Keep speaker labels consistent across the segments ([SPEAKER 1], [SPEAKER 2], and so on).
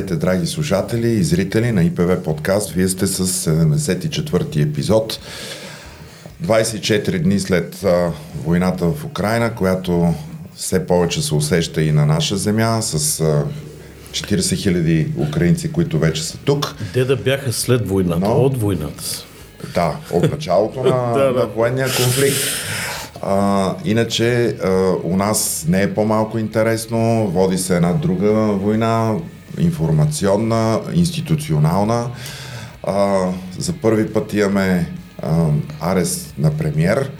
[SPEAKER 1] Здравейте, драги слушатели и зрители на ИПВ подкаст. Вие сте с 74-ти епизод. 24 дни след а, войната в Украина, която все повече се усеща и на наша земя, с а, 40 хиляди украинци, които вече са тук.
[SPEAKER 2] Те да бяха след войната, Но, от войната.
[SPEAKER 1] Да, от началото на, да, да. на военния конфликт. А, иначе а, у нас не е по-малко интересно, води се една друга война, информационна, институционална. А, за първи път имаме а, арест на премьер,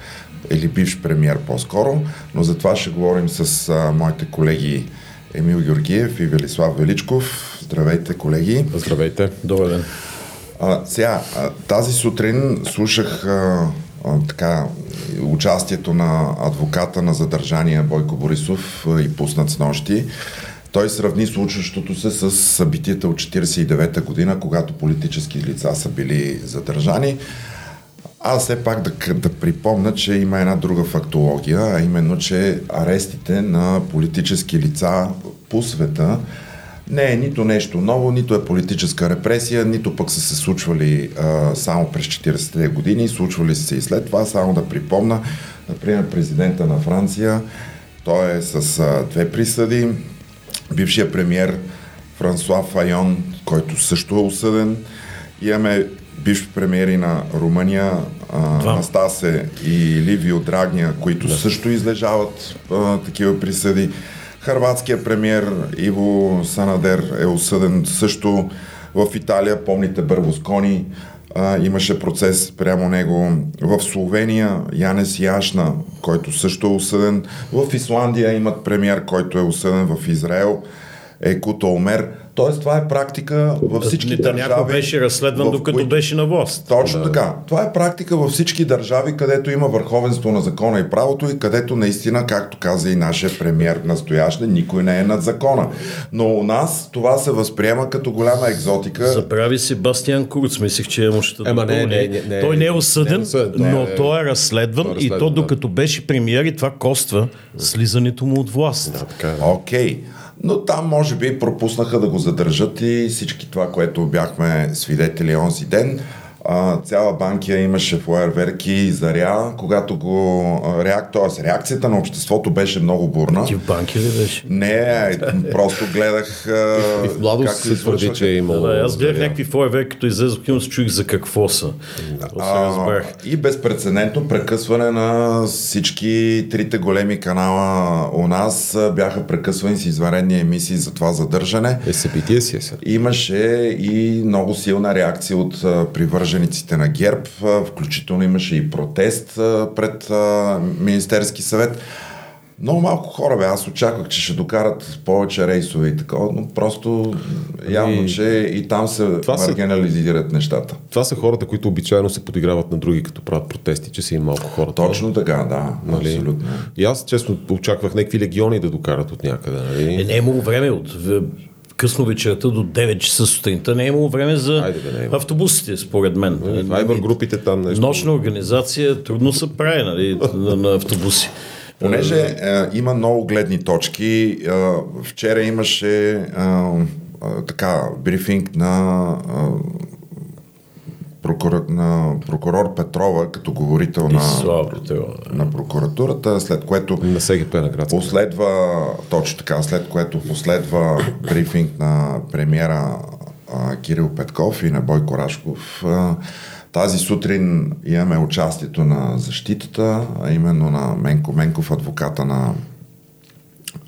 [SPEAKER 1] или бивш премьер по-скоро, но за това ще говорим с а, моите колеги Емил Георгиев и Велислав Величков. Здравейте, колеги.
[SPEAKER 3] Здравейте.
[SPEAKER 2] Добър ден.
[SPEAKER 1] А, сега, тази сутрин слушах а, а, така участието на адвоката на задържания Бойко Борисов а, и пуснат с нощи. Той сравни случващото се с събитията от 1949 година, когато политически лица са били задържани. Аз все пак да, да припомня, че има една друга фактология, а именно, че арестите на политически лица по света не е нито нещо ново, нито е политическа репресия, нито пък са се случвали а, само през 40-те години, случвали се и след това. Само да припомна, например, президента на Франция, той е с а, две присъди, бившия премьер Франсуа Файон, който също е осъден. Имаме бивши премиери на Румъния, Настасе и Ливио Драгния, които да. също излежават а, такива присъди. Харватския премьер Иво Санадер е осъден също в Италия. Помните Бърбоскони, а, имаше процес прямо него. В Словения Янес Яшна, който също е осъден. В Исландия имат премьер, който е осъден в Израел. Екуто Омер. Тоест, това е практика във всички Нетаняко държави.
[SPEAKER 2] беше разследван в, докато беше на власт.
[SPEAKER 1] Точно да. така. Това е практика във всички държави, където има върховенство на закона и правото и където наистина, както каза и нашия премьер настоящ, никой не е над закона. Но у нас това се възприема като голяма екзотика.
[SPEAKER 2] Заправи си Бастиан Курц, мислих, че е мощта. Ема не, не, не, не, той не е осъден, не е осъден но не, той е разследван, той е разследван и то докато да. беше премьер и това коства слизането му от власт. Да,
[SPEAKER 1] е. Окей. Okay. Но там може би пропуснаха да го задържат и всички това, което бяхме свидетели онзи ден, а, цяла банкия имаше фуерверки и заря, когато го реак, т.е. реакцията на обществото беше много бурна.
[SPEAKER 2] Ти в банки ли беше?
[SPEAKER 1] Не, просто гледах
[SPEAKER 3] и в младост се твърди, че е имало.
[SPEAKER 2] Да, аз гледах някакви фуерверки, като излезох и се чуих за какво са.
[SPEAKER 1] А, и безпредседентно прекъсване на всички трите големи канала у нас бяха прекъсвани с изварени емисии за това задържане.
[SPEAKER 3] Е, събитие си е.
[SPEAKER 1] Имаше и много силна реакция от привържените привържениците на ГЕРБ, включително имаше и протест пред Министерски съвет. Много малко хора бе, аз очаквах, че ще докарат повече рейсове и такова, но просто явно, че и там се това маргинализират са, нещата.
[SPEAKER 3] Това са хората, които обичайно се подиграват на други, като правят протести, че са и малко хора.
[SPEAKER 1] Точно така, да, нали? абсолютно.
[SPEAKER 3] И аз честно очаквах някакви легиони да докарат от някъде. Нали?
[SPEAKER 2] Е, не е имало време от късно вечерта до 9 часа сутринта не е имало време за Айде, да не е автобусите, според мен.
[SPEAKER 3] Вайбър групите там
[SPEAKER 2] нещо. Нощна организация трудно се прави нали, на, на автобуси.
[SPEAKER 1] Понеже е, има много гледни точки, е, вчера имаше е, е, така брифинг на е, прокурор, на прокурор Петрова като говорител на, на прокуратурата, след което
[SPEAKER 3] на град.
[SPEAKER 1] последва точно така, след което последва брифинг на премиера а, Кирил Петков и на Бойко Рашков. А, тази сутрин имаме участието на защитата, а именно на Менко Менков, адвоката на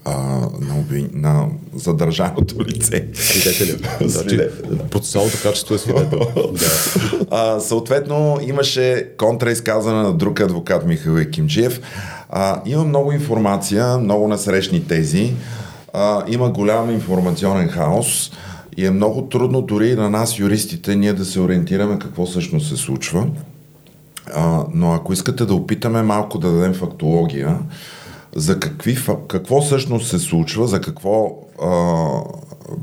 [SPEAKER 1] а, на, обвин... на задържаното лице.
[SPEAKER 3] Свидетеля. значи, процесуалното качество е свидетел. да.
[SPEAKER 1] а, съответно, имаше контраизказване на друг адвокат Михаил Екимджиев. А, има много информация, много насрещни тези. А, има голям информационен хаос и е много трудно дори на нас, юристите, ние да се ориентираме какво всъщност се случва. А, но ако искате да опитаме малко да дадем фактология, за какви, какво всъщност се случва, за какво а,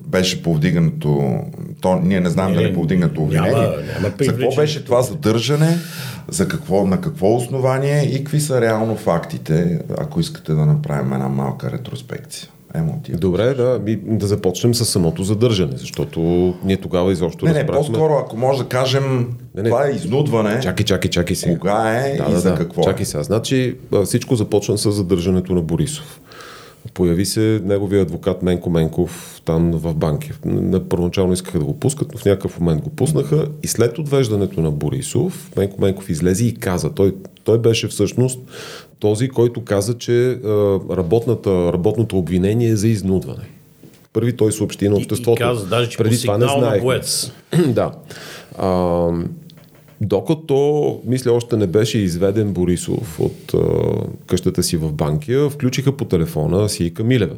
[SPEAKER 1] беше повдигнато, то ние не знам дали е повдигнато обвинение, няма, няма за какво беше това задържане, за какво, на какво основание? И какви са реално фактите, ако искате да направим една малка ретроспекция. Емотив.
[SPEAKER 3] Добре, да, да започнем с самото задържане, защото ние тогава изобщо
[SPEAKER 1] Не, не, разбрахме... по-скоро, ако може да кажем, не, не. това е изнудване.
[SPEAKER 3] Чакай, чакай, чакай си.
[SPEAKER 1] Кога е да, и да, за да. какво
[SPEAKER 3] Чакай сега. Значи всичко започна с задържането на Борисов. Появи се неговия адвокат Менко Менков там в банки. Първоначално искаха да го пускат, но в някакъв момент го пуснаха и след отвеждането на Борисов, Менко Менков излезе и каза, той, той беше всъщност този, който каза, че работната, работното обвинение е за изнудване. Първи той съобщи на обществото.
[SPEAKER 2] И, и каза, даже, че Преди това не знаех.
[SPEAKER 3] да. А, докато, мисля, още не беше изведен Борисов от а, къщата си в Банкия, включиха по телефона си и Камилева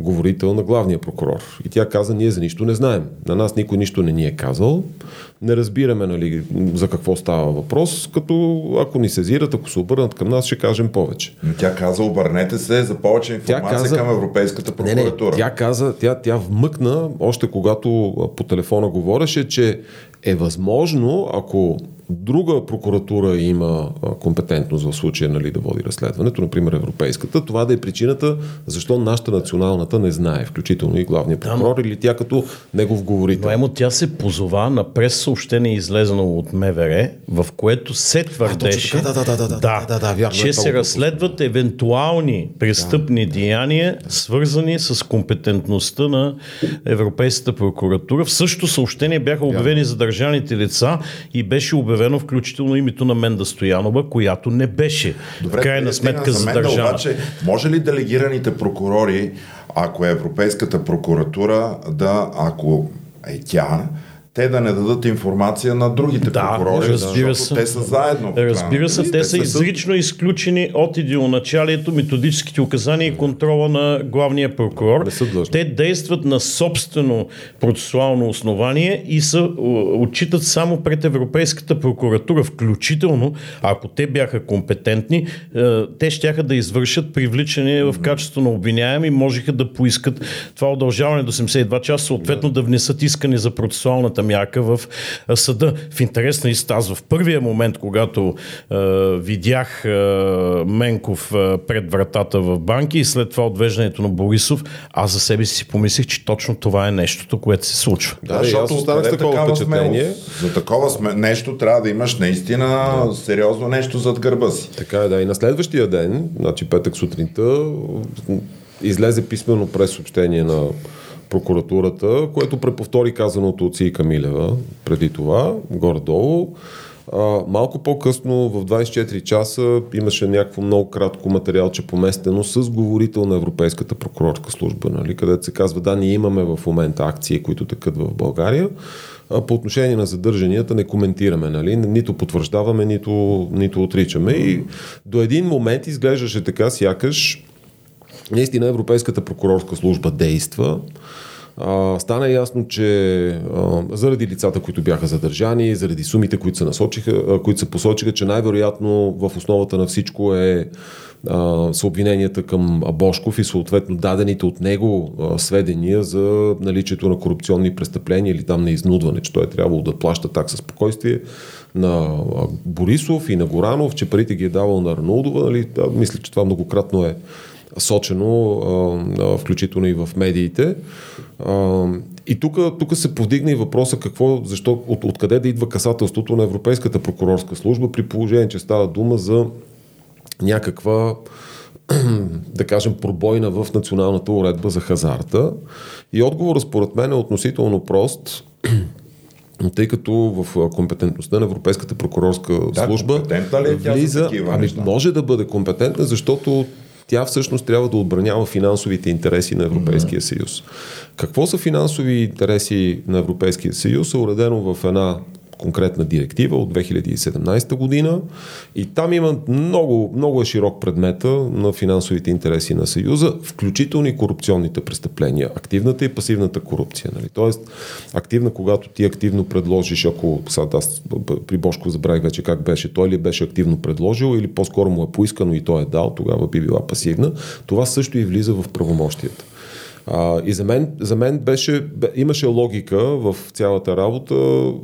[SPEAKER 3] говорител на главния прокурор. И тя каза, ние за нищо не знаем. На нас никой нищо не ни е казал. Не разбираме нали, за какво става въпрос, като ако ни сезират, ако се обърнат към нас, ще кажем повече.
[SPEAKER 1] Тя каза, обърнете се за повече информация каза, към Европейската прокуратура.
[SPEAKER 3] Не, не, тя каза, тя, тя вмъкна, още когато по телефона говореше, че е възможно, ако друга прокуратура има компетентност в случая нали, да води разследването, например европейската, това да е причината защо нашата националната не знае, включително и главния прокурор да, или тя като негов говорител.
[SPEAKER 2] Но емо тя се позова на прес съобщение излезено от МВР, в което се твърдеше,
[SPEAKER 3] а, да, да, да, да, да, да, да, вярно,
[SPEAKER 2] че е се разследват евентуални престъпни да, деяния, да. свързани с компетентността на Европейската прокуратура. В същото съобщение бяха обявени задържаните лица и беше обявено включително името на Менда Стоянова, която не беше Добре, крайна сметка задържана. Обаче,
[SPEAKER 1] може ли делегираните прокурори, ако е Европейската прокуратура, да, ако е тя, те да не дадат информация на другите да, прокурори, разбира се. те са заедно.
[SPEAKER 2] Разбира се, те, те са изрично изключени от идеоначалието, методическите указания и контрола на главния прокурор. Те действат на собствено процесуално основание и са, отчитат само пред Европейската прокуратура, включително, ако те бяха компетентни, е, те щяха да извършат привличане в качество на обвиняеми, можеха да поискат това удължаване до 72 часа, съответно да, да внесат искане за процесуалната мярка в съда. В интерес на аз в първия момент, когато е, видях е, Менков е, пред вратата в банки и след това отвеждането на Борисов, аз за себе си помислих, че точно това е нещото, което се случва.
[SPEAKER 1] Да, да защото останах с такова впечатление. За такова сме... нещо трябва да имаш наистина да. сериозно нещо зад гърба си.
[SPEAKER 3] Така е, да. И на следващия ден, значи петък сутринта, излезе писмено през съобщение на прокуратурата, което преповтори казаното от Сия Камилева преди това, горе-долу. А, малко по-късно, в 24 часа, имаше някакво много кратко материалче поместено с говорител на Европейската прокурорска служба, нали, където се казва, да, ние имаме в момента акции, които тъкат в България. А по отношение на задържанията не коментираме, нали? нито потвърждаваме, нито, нито отричаме. И до един момент изглеждаше така, сякаш наистина Европейската прокурорска служба действа. Стана ясно, че заради лицата, които бяха задържани, заради сумите, които се, насочиха, които се посочиха, че най-вероятно в основата на всичко е а, обвиненията към Бошков и съответно дадените от него сведения за наличието на корупционни престъпления или там на изнудване, че той е трябвало да плаща такса спокойствие на Борисов и на Горанов, че парите ги е давал на Арнолдова. Нали? Мисля, че това многократно е сочено, включително и в медиите. И тук се повдигна и въпроса какво, защо, от, откъде да идва касателството на Европейската прокурорска служба при положение, че става дума за някаква да кажем, пробойна в националната уредба за хазарта. И отговорът според мен е относително прост, тъй като в компетентността на Европейската прокурорска да, служба
[SPEAKER 1] ли е влиза,
[SPEAKER 3] ами, може да бъде компетентна, защото тя всъщност трябва да отбранява финансовите интереси на Европейския съюз. Какво са финансови интереси на Европейския съюз е уредено в една конкретна директива от 2017 година и там има много, много е широк предмета на финансовите интереси на Съюза, включително и корупционните престъпления, активната и пасивната корупция. Нали? Тоест, активна, когато ти активно предложиш, ако сега аз при Бошко забравих вече как беше, той ли беше активно предложил или по-скоро му е поискано и той е дал, тогава би била пасивна, това също и влиза в правомощията. А, и за мен, за мен беше, имаше логика в цялата работа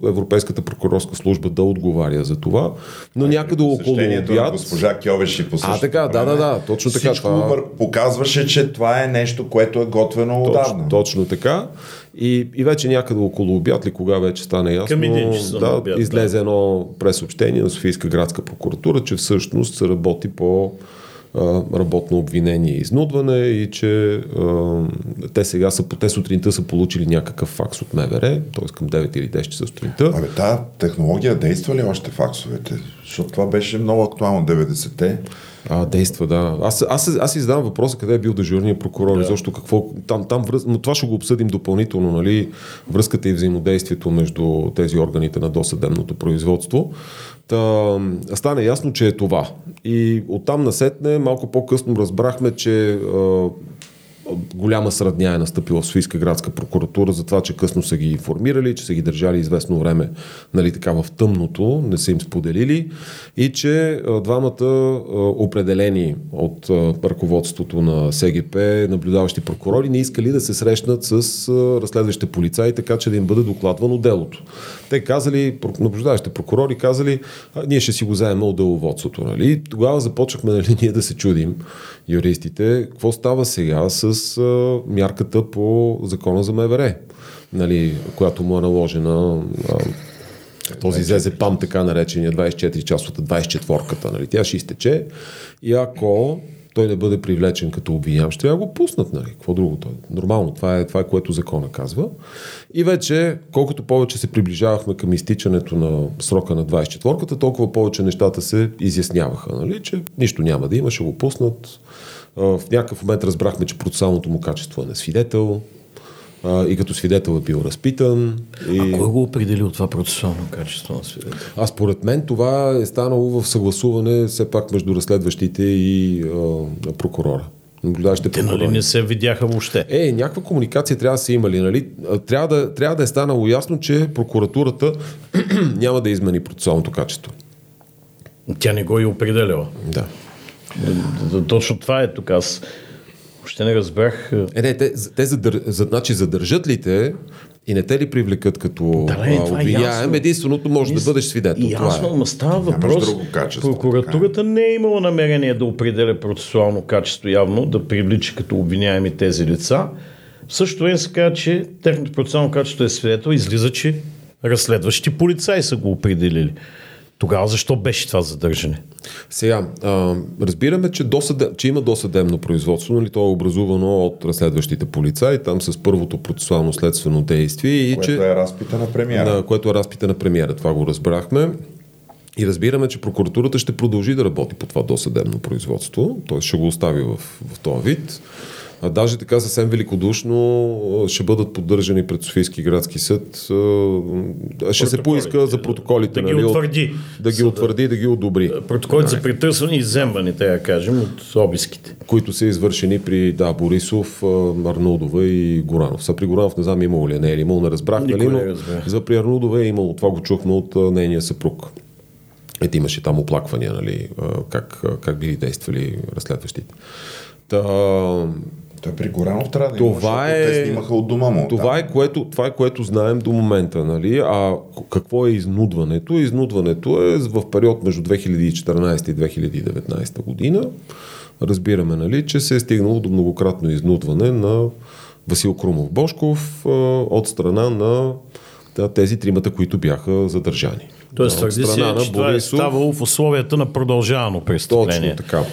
[SPEAKER 3] Европейската прокурорска служба да отговаря за това, но някъде около обяд...
[SPEAKER 1] Госпожа Кьовеши по
[SPEAKER 3] А, така, да, да, да, точно така.
[SPEAKER 1] Всичко това... показваше, че това е нещо, което е готвено
[SPEAKER 3] точно,
[SPEAKER 1] отдавна.
[SPEAKER 3] Точно така. И, и вече някъде около обяд ли, кога вече стана ясно,
[SPEAKER 2] Към един да,
[SPEAKER 3] обяд, излезе да. едно пресъобщение на Софийска градска прокуратура, че всъщност се работи по работно обвинение и изнудване и че а, те сега са, те сутринта са получили някакъв факс от МВР, т.е. към 9 или 10 часа сутринта.
[SPEAKER 1] Абе, тази технология действа ли още факсовете? Защото това беше много актуално 90-те.
[SPEAKER 3] А, действа, да. Аз, аз, аз си задавам въпроса къде е бил дежурния прокурор, да. защото какво. Там, там връз... Но това ще го обсъдим допълнително, нали? Връзката и взаимодействието между тези органите на досъдебното производство. Та, стана ясно, че е това. И оттам насетне, малко по-късно разбрахме, че а, голяма средня е настъпила в Софийска градска прокуратура за това, че късно са ги информирали, че са ги държали известно време нали, така в тъмното, не са им споделили и че двамата определени от ръководството на СГП, наблюдаващи прокурори, не искали да се срещнат с разследващите полицаи, така че да им бъде докладвано делото. Те казали, наблюдаващите прокурори казали, ние ще си го вземем от деловодството. Нали? Тогава започнахме нали, ние да се чудим юристите, какво става сега с а, мярката по закона за МВР, нали, която му е наложена а, този ЗЗПАМ, така наречения 24 часовата 24-ката, нали, тя ще изтече и ако той не бъде привлечен като обвиняем, ще го пуснат, нали? Какво друго? Той? Нормално, това е, това е което закона казва. И вече, колкото повече се приближавахме към изтичането на срока на 24-ката, толкова повече нещата се изясняваха, нали? Че нищо няма да има, ще го пуснат. В някакъв момент разбрахме, че процесуалното му качество е на свидетел, и като свидетел е бил разпитан. И...
[SPEAKER 2] А кой го определи от това процесуално качество на свидетел?
[SPEAKER 3] А според мен това е станало в съгласуване все пак между разследващите и а, прокурора.
[SPEAKER 2] Наблюдаващите Те нали не се видяха въобще?
[SPEAKER 3] Е, някаква комуникация трябва да се имали. Нали? Трябва, да, трябва да е станало ясно, че прокуратурата няма да измени процесуалното качество.
[SPEAKER 2] Тя не го и определяла.
[SPEAKER 3] Да.
[SPEAKER 2] Точно това е тук. Аз още не разбрах.
[SPEAKER 3] Е, не, те, те задър... значи задържат ли те и не те ли привлекат като да, не, е обвиняем, е единственото може Мис... да бъдеш свидетел.
[SPEAKER 2] Ясно, но става въпрос. Качество, прокуратурата така. не е имала намерение да определя процесуално качество явно, да привлича като обвиняеми тези лица. В същото време се казва, че техното процесуално качество е свидетел, излиза, че разследващи полицаи са го определили. Тогава защо беше това задържане?
[SPEAKER 3] Сега, а, разбираме, че, досъдеб, че има досъдебно производство, нали, то е образувано от разследващите полицаи, там с първото процесуално следствено действие. И
[SPEAKER 1] което
[SPEAKER 3] че,
[SPEAKER 1] е разпита на премиера.
[SPEAKER 3] На, което е разпита на премиера, това го разбрахме. И разбираме, че прокуратурата ще продължи да работи по това досъдебно производство, т.е. ще го остави в, в този вид. А даже така съвсем великодушно ще бъдат поддържани пред Софийски градски съд. Ще се поиска за протоколите.
[SPEAKER 2] Да ги нали, утвърди.
[SPEAKER 3] Да ги утвърди и да ги одобри.
[SPEAKER 2] Протоколите за притърсване и иземване, да кажем, от обиските.
[SPEAKER 3] Които са извършени при да, Борисов, Арнудова и Горанов. Са при Горанов не знам имало ли е, не е ли имало, не разбрах, нали, но за при Арнудова е имало, това го чухме от нейния съпруг. Ето имаше там оплаквания, нали, как, как били действали разследващите. Та,
[SPEAKER 1] той при Горанов трябва да
[SPEAKER 3] това има, е,
[SPEAKER 1] те снимаха от дома му.
[SPEAKER 3] Това, да. е което, това е което знаем до момента. Нали? А какво е изнудването? Изнудването е в период между 2014 и 2019 година. Разбираме, нали, че се е стигнало до многократно изнудване на Васил Крумов Бошков от страна на тези тримата, които бяха задържани.
[SPEAKER 2] Тоест, твърди си, че това е ставало в условията на продължавано престъпление.
[SPEAKER 3] Точно така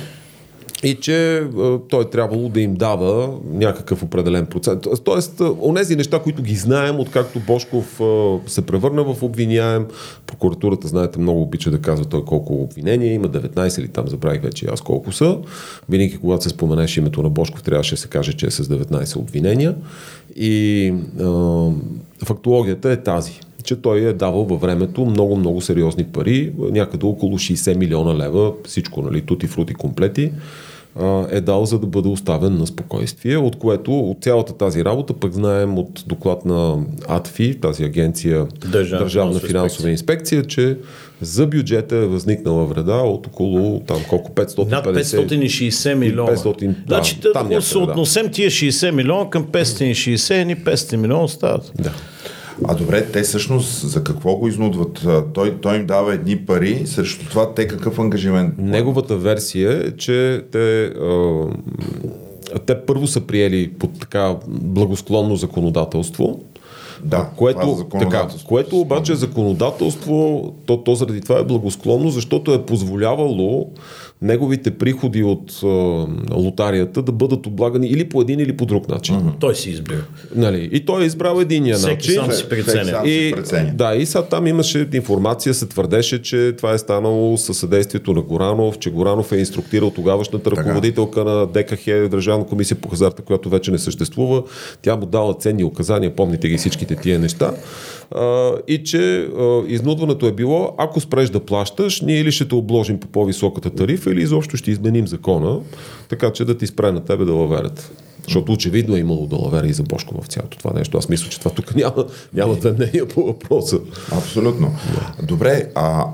[SPEAKER 3] и че той е трябвало да им дава някакъв определен процент. Тоест, онези неща, които ги знаем, откакто Бошков се превърна в обвиняем, прокуратурата, знаете, много обича да казва той колко обвинения има, 19 или там забравих вече аз колко са. Винаги, когато се споменеш името на Бошков, трябваше да се каже, че е с 19 обвинения. И а, фактологията е тази че той е давал във времето много-много сериозни пари, някъде около 60 милиона лева, всичко, нали, тути фрути комплети е дал за да бъде оставен на спокойствие, от което от цялата тази работа пък знаем от доклад на АТФИ, тази агенция Държавна, Държавна финансова инспекция, че за бюджета е възникнала вреда от около там колко 550...
[SPEAKER 2] Над 560 милиона. 500, да, значи, да, ако се относем тия 60 милиона към 560, ни 500 милиона стават.
[SPEAKER 3] Да.
[SPEAKER 1] А добре, те всъщност за какво го изнудват? Той, той им дава едни пари, срещу това те какъв ангажимент?
[SPEAKER 3] Неговата версия е, че те, а, те първо са приели под така благосклонно законодателство,
[SPEAKER 1] да,
[SPEAKER 3] което, е така, което обаче законодателство, то, то заради това е благосклонно, защото е позволявало неговите приходи от а, лотарията да бъдат облагани или по един или по друг начин.
[SPEAKER 2] Uh-huh. Той си избира.
[SPEAKER 3] Нали? И той е избрал единия
[SPEAKER 2] Всеки
[SPEAKER 3] начин.
[SPEAKER 2] Сам си преценя.
[SPEAKER 3] И, да, и сега там имаше информация, се твърдеше, че това е станало със съдействието на Горанов, че Горанов е инструктирал тогавашната така. ръководителка на ДКХ, Държавна комисия по хазарта, която вече не съществува. Тя му дала ценни указания, помните ги всичките тия неща а, и че а, изнудването е било, ако спреш да плащаш, ние или ще те обложим по по-високата тарифа, или изобщо ще изменим закона, така че да ти спре на тебе да лаверят. Защото очевидно е имало далавера и за Бошко в цялото това нещо. Аз мисля, че това тук няма, няма две мнения по въпроса.
[SPEAKER 1] Абсолютно. Добре, а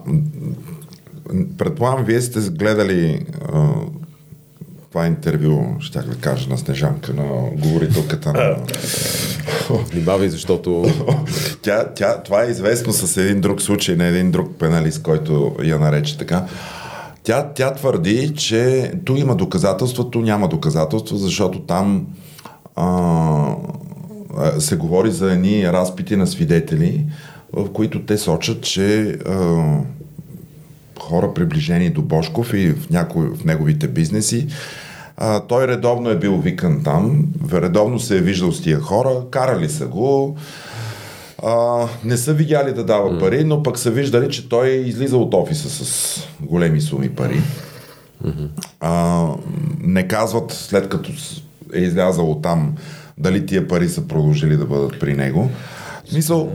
[SPEAKER 1] предполагам, вие сте гледали а, това интервю, ще да кажа, на Снежанка, на говорителката на...
[SPEAKER 3] Внимавай, защото...
[SPEAKER 1] тя, тя, това е известно с един друг случай на един друг пеналист, който я нарече така. Тя, тя твърди, че ту има доказателства, ту няма доказателства, защото там а, се говори за едни разпити на свидетели, в които те сочат, че а, хора приближени до Бошков и в, някой, в неговите бизнеси, а, той редовно е бил викан там, редовно се е виждал с тия хора, карали са го, а, не са видяли да дава пари, но пък са виждали, че той излиза от офиса с големи суми пари. А, не казват след като е излязал там дали тия пари са продължили да бъдат при него. Мисъл,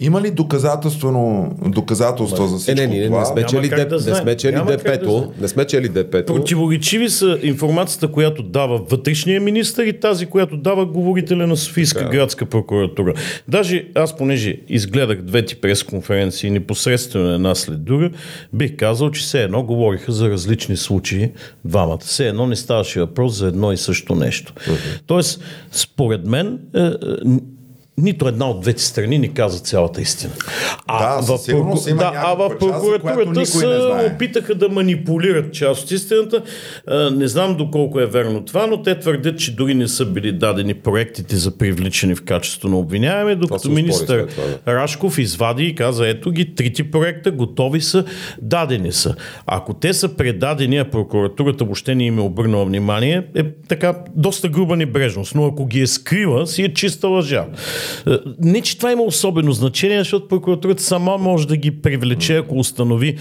[SPEAKER 1] има ли доказателствено доказателство за всичко
[SPEAKER 3] е, не, не,
[SPEAKER 1] това?
[SPEAKER 3] Не сме чели, да не сме чели депето. Да не сме чели депето.
[SPEAKER 2] Противоречиви са информацията, която дава вътрешния министр и тази, която дава говорителя на Софийска така. градска прокуратура. Даже аз, понеже изгледах двете пресконференции непосредствено една след друга, бих казал, че все едно говориха за различни случаи двамата. Все едно не ставаше въпрос за едно и също нещо. Uh-huh. Тоест, според мен, е, е, нито една от двете страни не каза цялата истина.
[SPEAKER 1] А да, в, има да,
[SPEAKER 2] а в прокуратурата се опитаха да манипулират част от истината. Не знам доколко е верно това, но те твърдят, че дори не са били дадени проектите за привличане в качество на обвиняеме, докато министър това, да. Рашков извади и каза, ето ги, трите проекта готови са, дадени са. Ако те са предадени, а прокуратурата въобще не им е обърнала внимание, е така доста груба небрежност. Но ако ги е скрила, си е чиста лъжа. Е, не, че това има особено значение, защото прокуратурата сама може да ги привлече, ако установи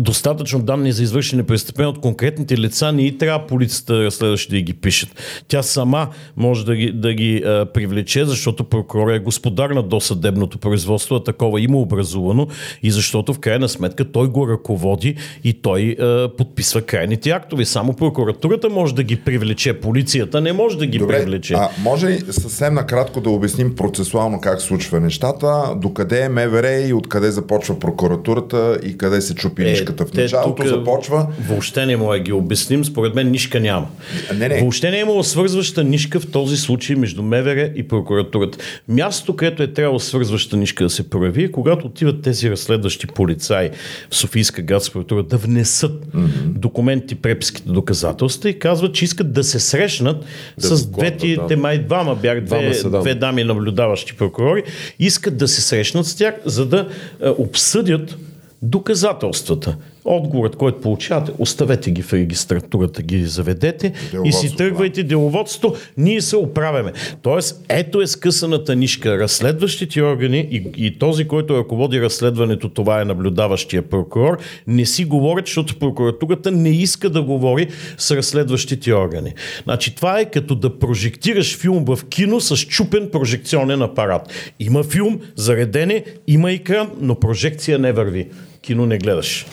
[SPEAKER 2] достатъчно данни за извършени престъпления от конкретните лица, не и трябва полицията разследващи да ги пишат. Тя сама може да ги, да ги а, привлече, защото прокурор е господар на досъдебното производство, а такова има образувано и защото в крайна сметка той го ръководи и той а, подписва крайните актове. Само прокуратурата може да ги привлече, полицията не може да ги Добре, привлече.
[SPEAKER 1] А може ли съвсем накратко да обясним процесуално как случва нещата, докъде е МВР и откъде започва прокуратурата и къде се чупи е, нишката. В началото тук започва...
[SPEAKER 2] Въобще не мога да ги обясним. Според мен нишка няма.
[SPEAKER 1] Не, не.
[SPEAKER 2] Въобще не е имало свързваща нишка в този случай между МВР и прокуратурата. Място, където е трябвало свързваща нишка да се прояви, е когато отиват тези разследващи полицаи в Софийска градска прокуратура да внесат mm-hmm. документи, преписките, доказателства и казват, че искат да се срещнат да с двете, да. те май двама бях, две, двама две дами наблюдаващи прокурори, искат да се срещнат с тях, за да е, обсъдят доказателствата. Отговорът, който получавате, оставете ги в регистратурата, ги заведете и си тръгвайте да. деловодството, ние се оправяме. Тоест, ето е скъсаната нишка. Разследващите органи и, и този, който ръководи разследването, това е наблюдаващия прокурор, не си говорят, защото прокуратурата не иска да говори с разследващите органи. Значи, това е като да прожектираш филм в кино с чупен прожекционен апарат. Има филм, заредене, има екран, но прожекция не върви кино не гледаш.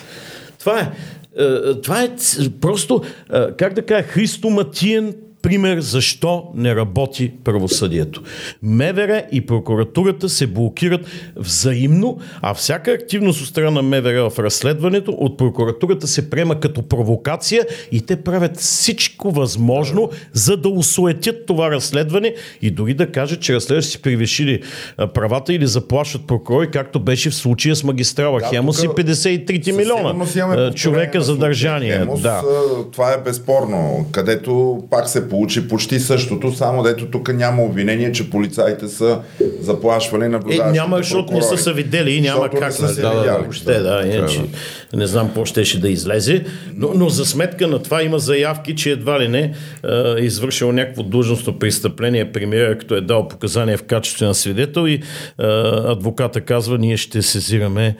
[SPEAKER 2] Това е. това е просто, как да кажа, христоматиен пример защо не работи правосъдието. МВР и прокуратурата се блокират взаимно, а всяка активност от страна на МВР в разследването от прокуратурата се приема като провокация и те правят всичко възможно, за да усуетят това разследване и дори да кажат, че разследващи си превишили правата или заплащат прокурори, както беше в случая с магистрала да, Хемос и 53 милиона човека за държание. Хемос,
[SPEAKER 1] да. Това е безспорно, където пак се получи почти същото, само дето тук няма обвинение, че полицаите са заплашвали на
[SPEAKER 2] Е, няма, защото не са се видели и няма как
[SPEAKER 1] да, да, да,
[SPEAKER 2] въобще, да, иначе, не знам какво щеше да излезе, но, но за сметка на това има заявки, че едва ли не е извършил някакво длъжностно престъпление. Премиера, като е дал показания в качеството на свидетел и е, адвоката казва, ние ще сезираме е,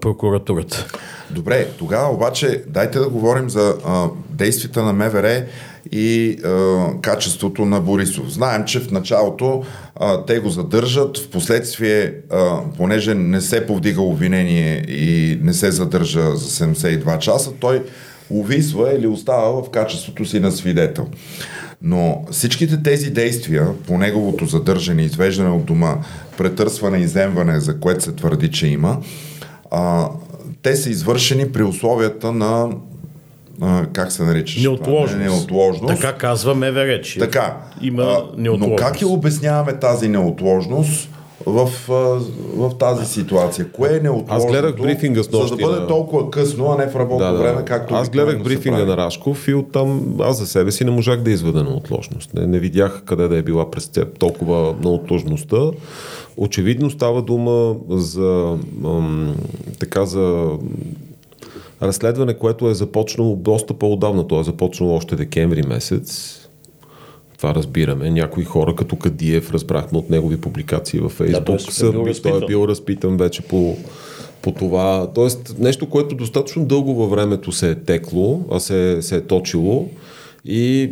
[SPEAKER 2] прокуратурата.
[SPEAKER 1] Добре, тогава обаче дайте да говорим за а, действията на МВР и а, качеството на Борисов. Знаем, че в началото а, те го задържат, в последствие, а, понеже не се повдига обвинение и не се задържа за 72 часа, той увисва или остава в качеството си на свидетел. Но всичките тези действия по неговото задържане, извеждане от дома, претърсване и земване, за което се твърди, че има, а, те са извършени при условията на а, как се нарича?
[SPEAKER 2] Неотложност.
[SPEAKER 1] Не, неотложност.
[SPEAKER 2] Така казва МВР, че
[SPEAKER 1] така,
[SPEAKER 2] има неотложност.
[SPEAKER 1] Но как я обясняваме тази неотложност в, в тази ситуация? Кое е неотложно?
[SPEAKER 3] Аз гледах брифинга с
[SPEAKER 1] нощи. За да бъде на... толкова късно, а не в работно да, да. време, както
[SPEAKER 3] Аз гледах брифинга на Рашков и оттам аз за себе си не можах да изведа неотложност. Не, не видях къде да е била през толкова неотложността. Очевидно става дума за ам, така за разследване, което е започнало доста по-отдавна. То е започнало още декември месец. Това разбираме. Някои хора, като Кадиев, разбрахме от негови публикации във Фейсбук, да, той, е бил той е бил разпитан вече по, по това. Тоест, нещо, което достатъчно дълго във времето се е текло, а се, се е точило. И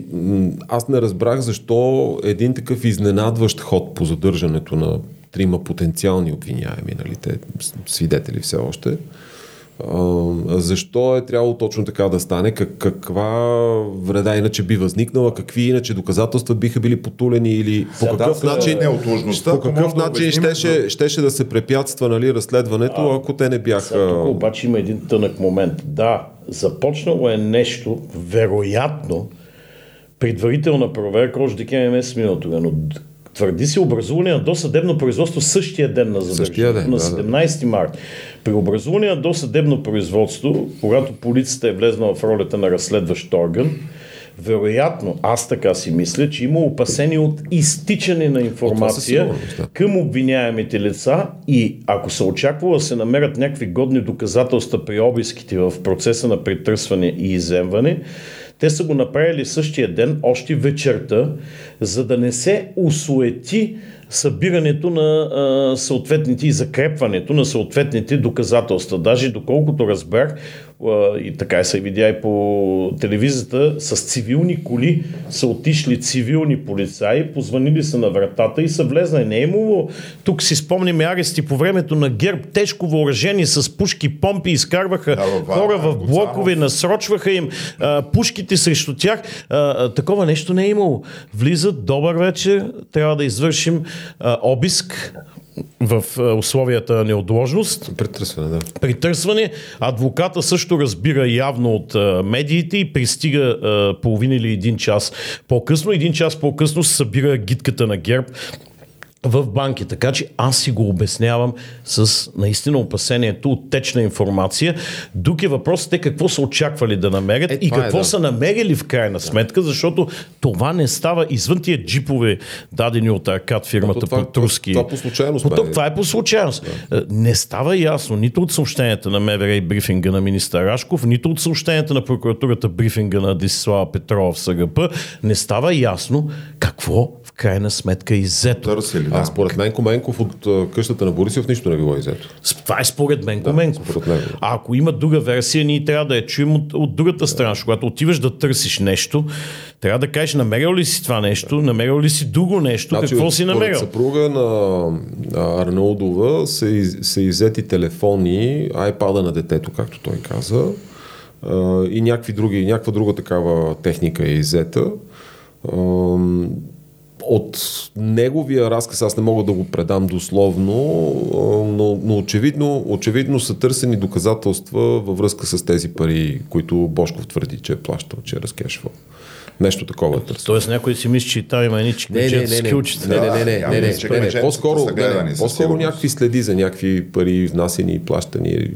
[SPEAKER 3] аз не разбрах защо един такъв изненадващ ход по задържането на трима потенциални обвиняеми, нали, те свидетели все още, защо е трябвало точно така да стане? Как, каква вреда иначе би възникнала? Какви иначе доказателства биха били потулени или по какъв да, начин, по какъв начин да щеше, щеше да се препятства нали, разследването, а, ако те не бяха... Сега,
[SPEAKER 2] тук обаче има един тънък момент. Да, започнало е нещо, вероятно, предварителна проверка още декември месец миналото, но Твърди се образуване на досъдебно производство същия ден на задържането, на 17 март. При образуване на досъдебно производство, когато полицията е влезнала в ролята на разследващ орган, вероятно, аз така си мисля, че има опасение от изтичане на информация към обвиняемите лица и ако се очаква да се намерят някакви годни доказателства при обиските в процеса на притърсване и иземване, те са го направили същия ден, още вечерта, за да не се усуети събирането на съответните и закрепването на съответните доказателства. Даже доколкото разбрах, и така се видя и по телевизията, с цивилни коли са отишли цивилни полицаи, позванили са на вратата и са влезнали. Не е имало, тук си спомняме арести по времето на ГЕРБ, тежко въоръжени с пушки, помпи, изкарваха да, хора в блокове, насрочваха им а, пушките срещу тях. А, такова нещо не е имало. Влизат, добър вечер, трябва да извършим а, обиск в условията на неотложност.
[SPEAKER 3] Притърсване, да.
[SPEAKER 2] Притърсване. Адвоката също разбира явно от медиите и пристига половин или един час по-късно. Един час по-късно събира гидката на ГЕРБ в банки. Така че аз си го обяснявам с наистина опасението от течна информация. Дук е въпросът е какво са очаквали да намерят е, и какво е, да. са намерили в крайна сметка, защото това не става извън тия джипове, дадени от Аркад фирмата
[SPEAKER 3] това,
[SPEAKER 2] по Труски.
[SPEAKER 3] Това, това по случайност.
[SPEAKER 2] По, това е по случайност. Да. Е, не става ясно нито от съобщенията на МВР и брифинга на министър Рашков, нито от съобщенията на прокуратурата брифинга на Десислава Петрова в СГП. Не става ясно какво в крайна сметка е иззето.
[SPEAKER 3] Търсили да. А според мен Коменков от къщата на Борисов нищо не било изето.
[SPEAKER 2] Това е според мен Коменков. Да, според него. А ако има друга версия, ние трябва да я чуем от, от другата страна. Да. Когато отиваш да търсиш нещо, трябва да кажеш, намерил ли си това нещо, намерил ли си друго нещо, значи, какво си намерил?
[SPEAKER 3] съпруга на Арнаудова са, из, са иззети телефони, айпада на детето, както той каза, и някакви други, някаква друга такава техника е иззета. От неговия разказ аз не мога да го предам дословно, но, но очевидно, очевидно са търсени доказателства във връзка с тези пари, които Бошков твърди, че е плащал, е разкешвал. Нещо такова.
[SPEAKER 2] Тоест някой си мисли, че там има едни
[SPEAKER 3] чекмечета. Не, не, не, не, не, не, не, по-скоро, по-скоро някакви следи за някакви пари, внасени, плащани.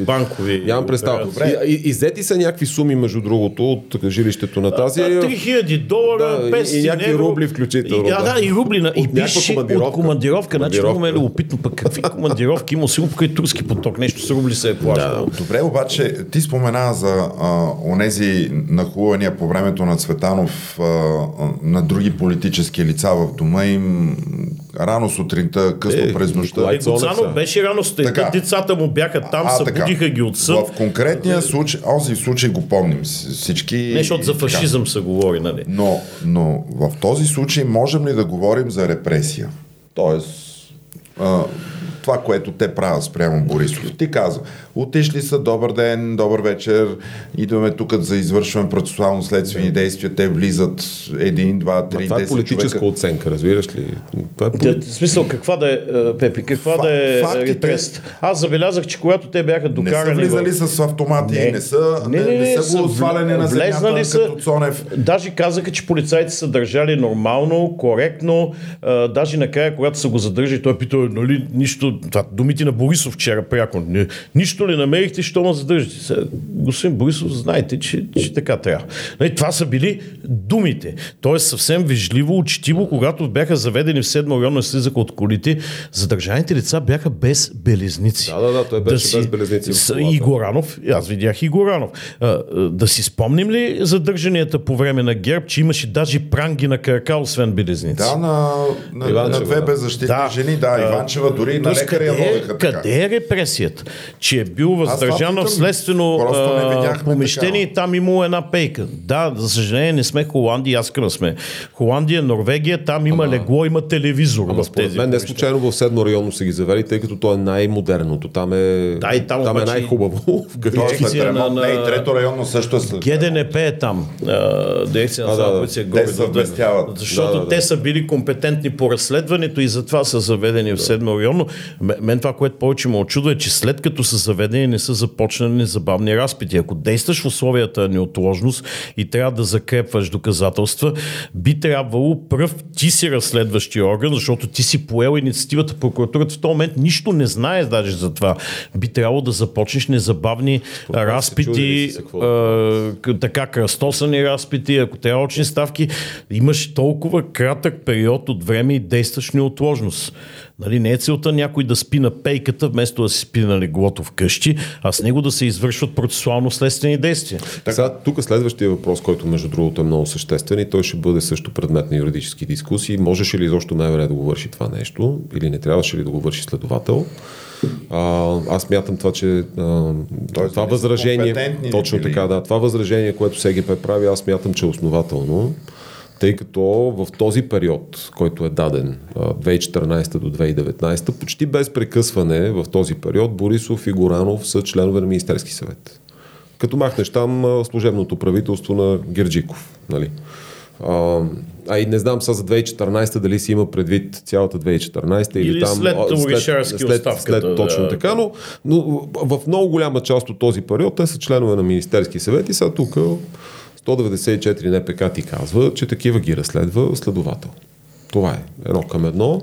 [SPEAKER 2] Банкови.
[SPEAKER 3] Нямам представа. И, са някакви суми, между другото, от жилището на тази.
[SPEAKER 2] 3000 долара, 500
[SPEAKER 3] и, някакви рубли включително.
[SPEAKER 2] Да, да, и рубли. На, и пише от командировка. Значи много ме е любопитно, пък какви командировки има сигурно покрай турски поток. Нещо с рубли се е плащало.
[SPEAKER 1] Добре, обаче ти спомена за онези нахувания по времето на цвета Цветанов а, на други политически лица в дома им рано сутринта, късно е, през нощта.
[SPEAKER 2] Цветанов беше рано сутринта, децата му бяха там, а, събудиха ги от сън.
[SPEAKER 1] В конкретния случай, този случай го помним всички.
[SPEAKER 2] Не, защото за фашизъм се говори, нали?
[SPEAKER 1] Но, но в този случай можем ли да говорим за репресия? Тоест, а, това, което те правят спрямо Борисов. Ти каза, отишли са, добър ден, добър вечер, идваме тук за извършване процесуално следствени действия, те влизат един, два, три,
[SPEAKER 3] Това е политическа човека. оценка, разбираш ли?
[SPEAKER 2] Това е полит... В смисъл, каква да е, Пепи, каква Фа, да е фактите... Аз забелязах, че когато те бяха докарани...
[SPEAKER 1] Не са влизали в... с автомати, не, не са, не, не, не, не са го сваляни на земята, са, като Цонев.
[SPEAKER 2] Даже казаха, че полицайите са държали нормално, коректно, а, даже накрая, когато са го задържали, той пита, нали, нищо това думите на Борисов вчера пряко. Не, нищо не намерихте, що ме задържите. Господин Борисов, знаете, че, че така трябва. Нали, това са били думите. Тоест съвсем вежливо, учтиво, когато бяха заведени в седма районна слизака от колите, задържаните лица бяха без белезници.
[SPEAKER 3] Да, да, да, той беше да си, без белезници. С,
[SPEAKER 2] и Горанов, аз видях и Горанов. А, да си спомним ли задържанията по време на ГЕРБ, че имаше даже пранги на крака, освен белезници?
[SPEAKER 1] Да, на, на, на две беззащитни да. жени, да, Иванчева дори на лекаря
[SPEAKER 2] къде, къде е репресията? Че е бил въздържан в следствено помещение и там имало една пейка. Да, за съжаление не сме Холандия, аз кръв сме. Холандия, Норвегия, там има ама, легло, има телевизор
[SPEAKER 3] ама, в тези. Мен не случайно в седмо районно се ги завели, тъй като то е най-модерното. Там е,
[SPEAKER 2] да, и там,
[SPEAKER 3] там е най-хубаво.
[SPEAKER 1] В е на, на... Не, и трето районно също е след.
[SPEAKER 2] ГДНП е там. Дирекция на
[SPEAKER 1] да, полиция да. Те съвместяват.
[SPEAKER 2] Защото да, да, те са били компетентни по разследването и затова са заведени в седмо районно мен това, което повече ме очудва е, че след като са заведени, не са започнали незабавни разпити. Ако действаш в условията на неотложност и трябва да закрепваш доказателства, би трябвало пръв ти си разследващия орган, защото ти си поел инициативата прокуратурата в този момент нищо не знаеш даже за това. Би трябвало да започнеш незабавни Какво разпити, а, така кръстосани разпити, ако трябва очни ставки. Имаш толкова кратък период от време и действаш неотложност. Нали, не е целта някой да спи на пейката, вместо да си спи на леглото вкъщи, а с него да се извършват процесуално следствени действия.
[SPEAKER 3] Сега, тук следващия въпрос, който между другото е много съществен и той ще бъде също предмет на юридически дискусии. Можеше ли изобщо най-вероятно да го върши това нещо или не трябваше ли да го върши следовател? А, аз мятам това, че а, Тоест, това възражение, точно така, да, това възражение, което СГП прави, аз мятам, че е основателно тъй като в този период, който е даден 2014 до 2019, почти без прекъсване в този период Борисов и Горанов са членове на Министерски съвет. Като махнеш там служебното правителство на Герджиков. Нали? А, а и не знам сега за 2014 дали си има предвид цялата 2014 или,
[SPEAKER 2] или
[SPEAKER 3] там
[SPEAKER 2] след, след, след, след,
[SPEAKER 3] точно да. така, но, но в много голяма част от този период те са членове на Министерски съвет и сега тук 194 НПК ти казва, че такива ги разследва следовател. Това е едно към едно.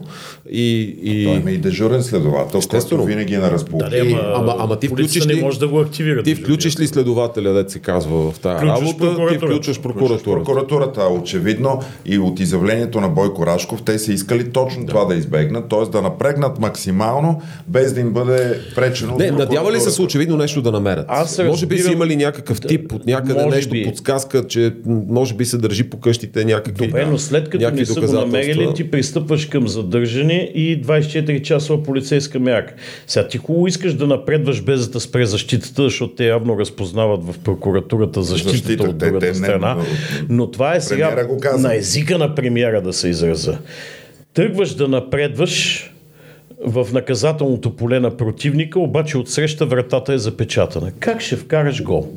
[SPEAKER 3] И, и...
[SPEAKER 1] Той има и дежурен следовател, Естествено. който винаги е на разположение.
[SPEAKER 2] Да, ама, ама, ама ти включиш ли, не може да го активира.
[SPEAKER 3] Ти включиш ли следователя, да се казва в тази работа, ти включваш прокуратурата.
[SPEAKER 1] Прокуратурата, очевидно, и от изявлението на Бойко Рашков, те са искали точно да. това да избегнат, т.е. да напрегнат максимално, без да им бъде пречено.
[SPEAKER 3] Не, надява ли се с очевидно нещо да намерят? Аз може би са имали някакъв тип от някъде нещо, би. подсказка, че може би се държи по къщите някакви.
[SPEAKER 2] Добре, но след като не са го намерили, ли ти пристъпваш към задържане и 24 часова полицейска мярка. Сега ти хубаво искаш да напредваш без да спре защитата, защото те явно разпознават в прокуратурата защитата Защита, от другата те, те, страна. Не, но това е сега на езика на премиера да се израза. Тръгваш да напредваш в наказателното поле на противника, обаче отсреща вратата е запечатана. Как ще вкараш гол?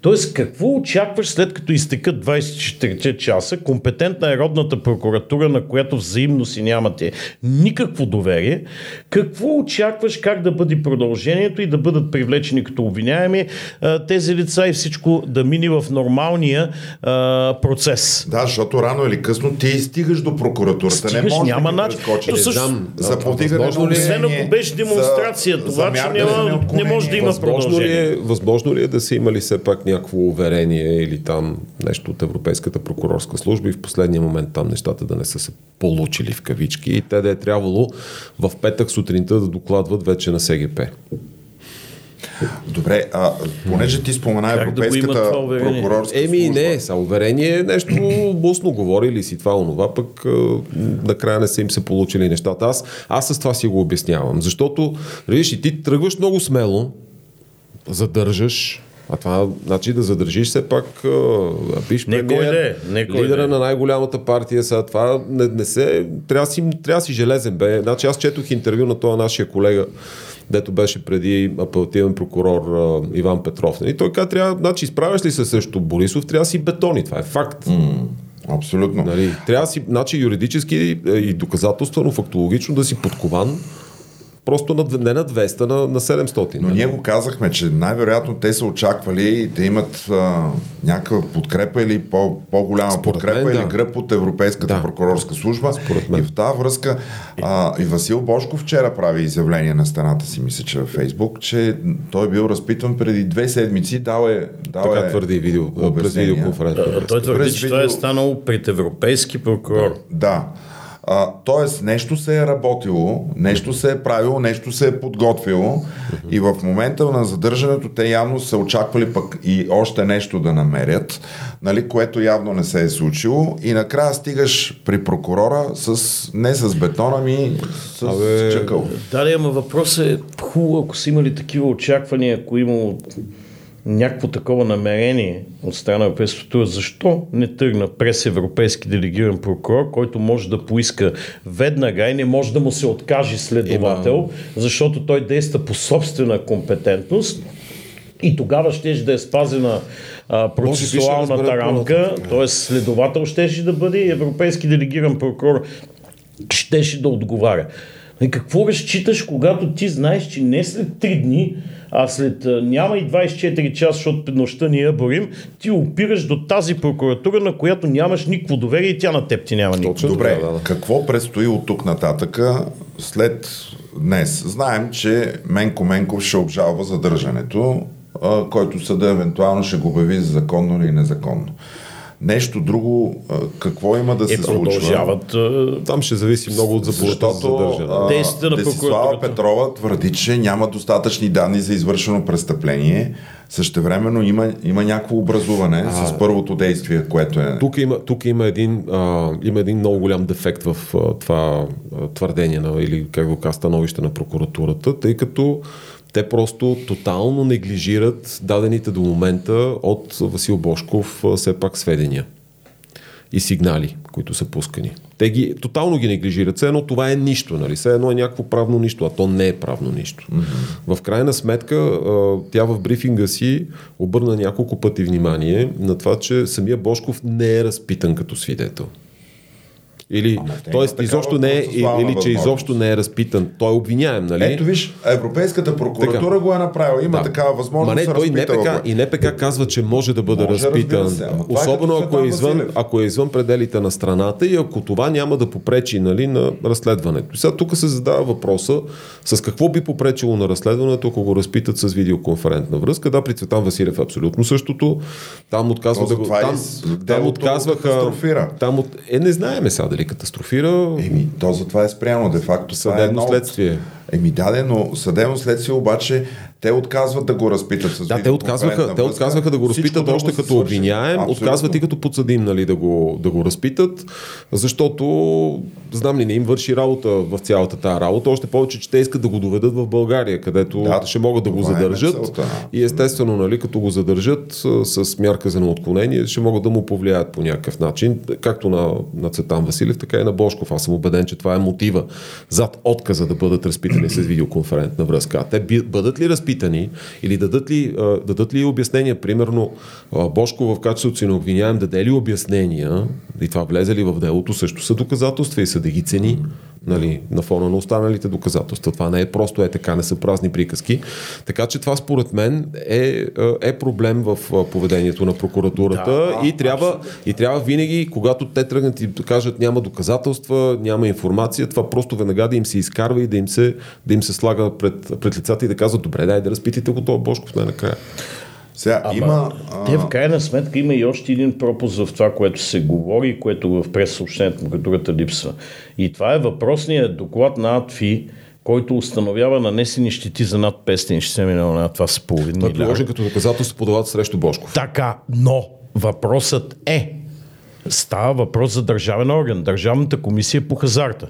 [SPEAKER 2] Тоест, какво очакваш след като изтекат 24 часа, компетентна е родната прокуратура, на която взаимно си нямате никакво доверие, какво очакваш как да бъде продължението и да бъдат привлечени като обвиняеми тези лица и всичко да мини в нормалния а, процес?
[SPEAKER 1] Да, защото рано или късно ти стигаш до прокуратурата.
[SPEAKER 2] Стигаш, не може няма да начин. То също, за повдигане на Освен ако беше демонстрация, за, това, за че няма, не може да има възможно
[SPEAKER 3] ли, е, възможно ли е да са имали все пак някакво уверение или там нещо от Европейската прокурорска служба и в последния момент там нещата да не са се получили в кавички и те да е трябвало в петък сутринта да докладват вече на СГП?
[SPEAKER 1] Добре, а понеже ти спомена как Европейската да прокурорска
[SPEAKER 3] Еми служба... не, са уверение е нещо бусно говорили си това, онова, пък накрая не са им се получили нещата. Аз, аз с това си го обяснявам, защото, виж, и ти тръгваш много смело, задържаш, а това значи да задържиш все пак биш
[SPEAKER 2] премиер,
[SPEAKER 3] лидера на най-голямата партия. Сега това не, не се... Трябва си, трябва си железен бе. Значи аз четох интервю на този нашия колега дето беше преди апелативен прокурор а, Иван Петров. И той каза, трябва, значи, изправяш ли се срещу Борисов, трябва да си бетони. Това е факт.
[SPEAKER 1] Mm. Абсолютно.
[SPEAKER 3] Нали, трябва да си, значи, юридически и доказателствено, фактологично да си подкован просто на, не на 200, на, на 700.
[SPEAKER 1] Но ние го казахме, че най-вероятно те са очаквали да имат а, някаква подкрепа или по, по-голяма Според подкрепа мен, или да. гръб от Европейската да. прокурорска служба. И в тази връзка а, и Васил Бошков вчера прави изявление на стената си, мисля, че във Фейсбук, че той е бил разпитан преди две седмици, дал е дал
[SPEAKER 3] Така е твърди видео, през видеоконференция.
[SPEAKER 2] Той твърди, че това е станало пред европейски прокурор.
[SPEAKER 1] Да. А, тоест, нещо се е работило, нещо се е правило, нещо се е подготвило и в момента на задържането те явно са очаквали пък и още нещо да намерят, нали, което явно не се е случило и накрая стигаш при прокурора с, не с бетона ми, с Абе... чакъл.
[SPEAKER 2] Да, ама въпросът е хубаво, ако са имали такива очаквания, ако имало някакво такова намерение от страна на Европейската защо не тръгна през европейски делегиран прокурор, който може да поиска веднага и не може да му се откаже следовател, защото той действа по собствена компетентност и тогава ще да е спазена а, процесуалната рамка, т.е. следовател ще да бъде европейски делегиран прокурор щеше да отговаря. И какво разчиташ, когато ти знаеш, че не след 3 дни а след няма и 24 часа, защото нощта ни я борим, ти опираш до тази прокуратура, на която нямаш никакво доверие и тя на теб ти няма никакво
[SPEAKER 1] Добре, да, да. какво предстои от тук нататъка след днес? Знаем, че Менко Менков ще обжалва задържането, който съда евентуално ще го обяви за законно или незаконно. Нещо друго, какво има да е, се
[SPEAKER 2] продължават,
[SPEAKER 3] случва? Там ще зависи много от заповедта за задържане.
[SPEAKER 1] Действията на Десислава Петрова твърди, че няма достатъчни данни за извършено престъпление. Същевременно има, има някакво образуване а, с първото действие, което е...
[SPEAKER 3] Тук има, тук има, един, а, има един много голям дефект в а, това а, твърдение на, или как го казва становище на прокуратурата, тъй като те просто тотално неглижират дадените до момента от Васил Бошков все пак сведения и сигнали, които са пускани. Те ги тотално ги неглижират. Все едно това е нищо, нали? Все едно е някакво правно нищо, а то не е правно нищо. Mm-hmm. В крайна сметка, тя в брифинга си обърна няколко пъти внимание на това, че самия Бошков не е разпитан като свидетел. Или, т.е. изобщо не е, или че изобщо не е разпитан. Той е обвиняем, нали?
[SPEAKER 1] Ето виж, Европейската прокуратура така. го е направила. Има да. такава възможност. Ма
[SPEAKER 3] не, той НПК, и НПК казва, че може да бъде може, разпитан. Се, е особено е ако е, извън, ако е извън пределите на страната и ако това няма да попречи нали, на разследването. Сега тук се задава въпроса с какво би попречило на разследването, ако го разпитат с видеоконферентна връзка. Да, при Цветан Василев е абсолютно същото. Там отказва да го. Там, там отказваха. Там от... Е, не знаеме сега дали катастрофира.
[SPEAKER 1] Еми, то за това е спрямо. Де факто
[SPEAKER 3] това е едно следствие.
[SPEAKER 1] Еми даде, но съдебно следствие обаче те отказват да го разпитат с
[SPEAKER 3] Да, те отказваха, те отказваха да го разпитат още като обвиняем, отказват и като подсъдим нали, да, го, да го разпитат, защото знам ли, не им върши работа в цялата тази работа, още повече, че те искат да го доведат в България, където да, ще могат да го е задържат. е и естествено, нали, като го задържат с мярка за неотклонение, ще могат да му повлияят по някакъв начин, както на, на Цветан Василев, така и на Бошков. Аз съм убеден, че това е мотива зад отказа да бъдат разпитани с видеоконферентна връзка. Те бъдат ли разпитани или дадат ли, дадат ли обяснения, примерно Бошко в качеството си на обвиняем даде ли обяснения? И това влезе ли в делото, също са доказателства и са да ги цени нали, на фона на останалите доказателства. Това не е просто е така, не са празни приказки. Така че това според мен е, е проблем в поведението на прокуратурата да, и, трябва, и трябва винаги, когато те тръгнат и кажат няма доказателства, няма информация, това просто веднага да им се изкарва и да им се, да им се слага пред, пред лицата и да казват добре, дай да разпитите го това Бошков най-накрая.
[SPEAKER 2] Сега, Ама, има, те в крайна сметка има и още един пропуск в това, което се говори което в прес-съобщението на културата липсва. И това е въпросният доклад на АТФИ, който установява нанесени щети за над 560 милиона. Това са половин
[SPEAKER 3] Той е приложен като доказателство подават срещу Бошков.
[SPEAKER 2] Така, но въпросът е, Става въпрос за държавен орган, Държавната комисия по хазарта.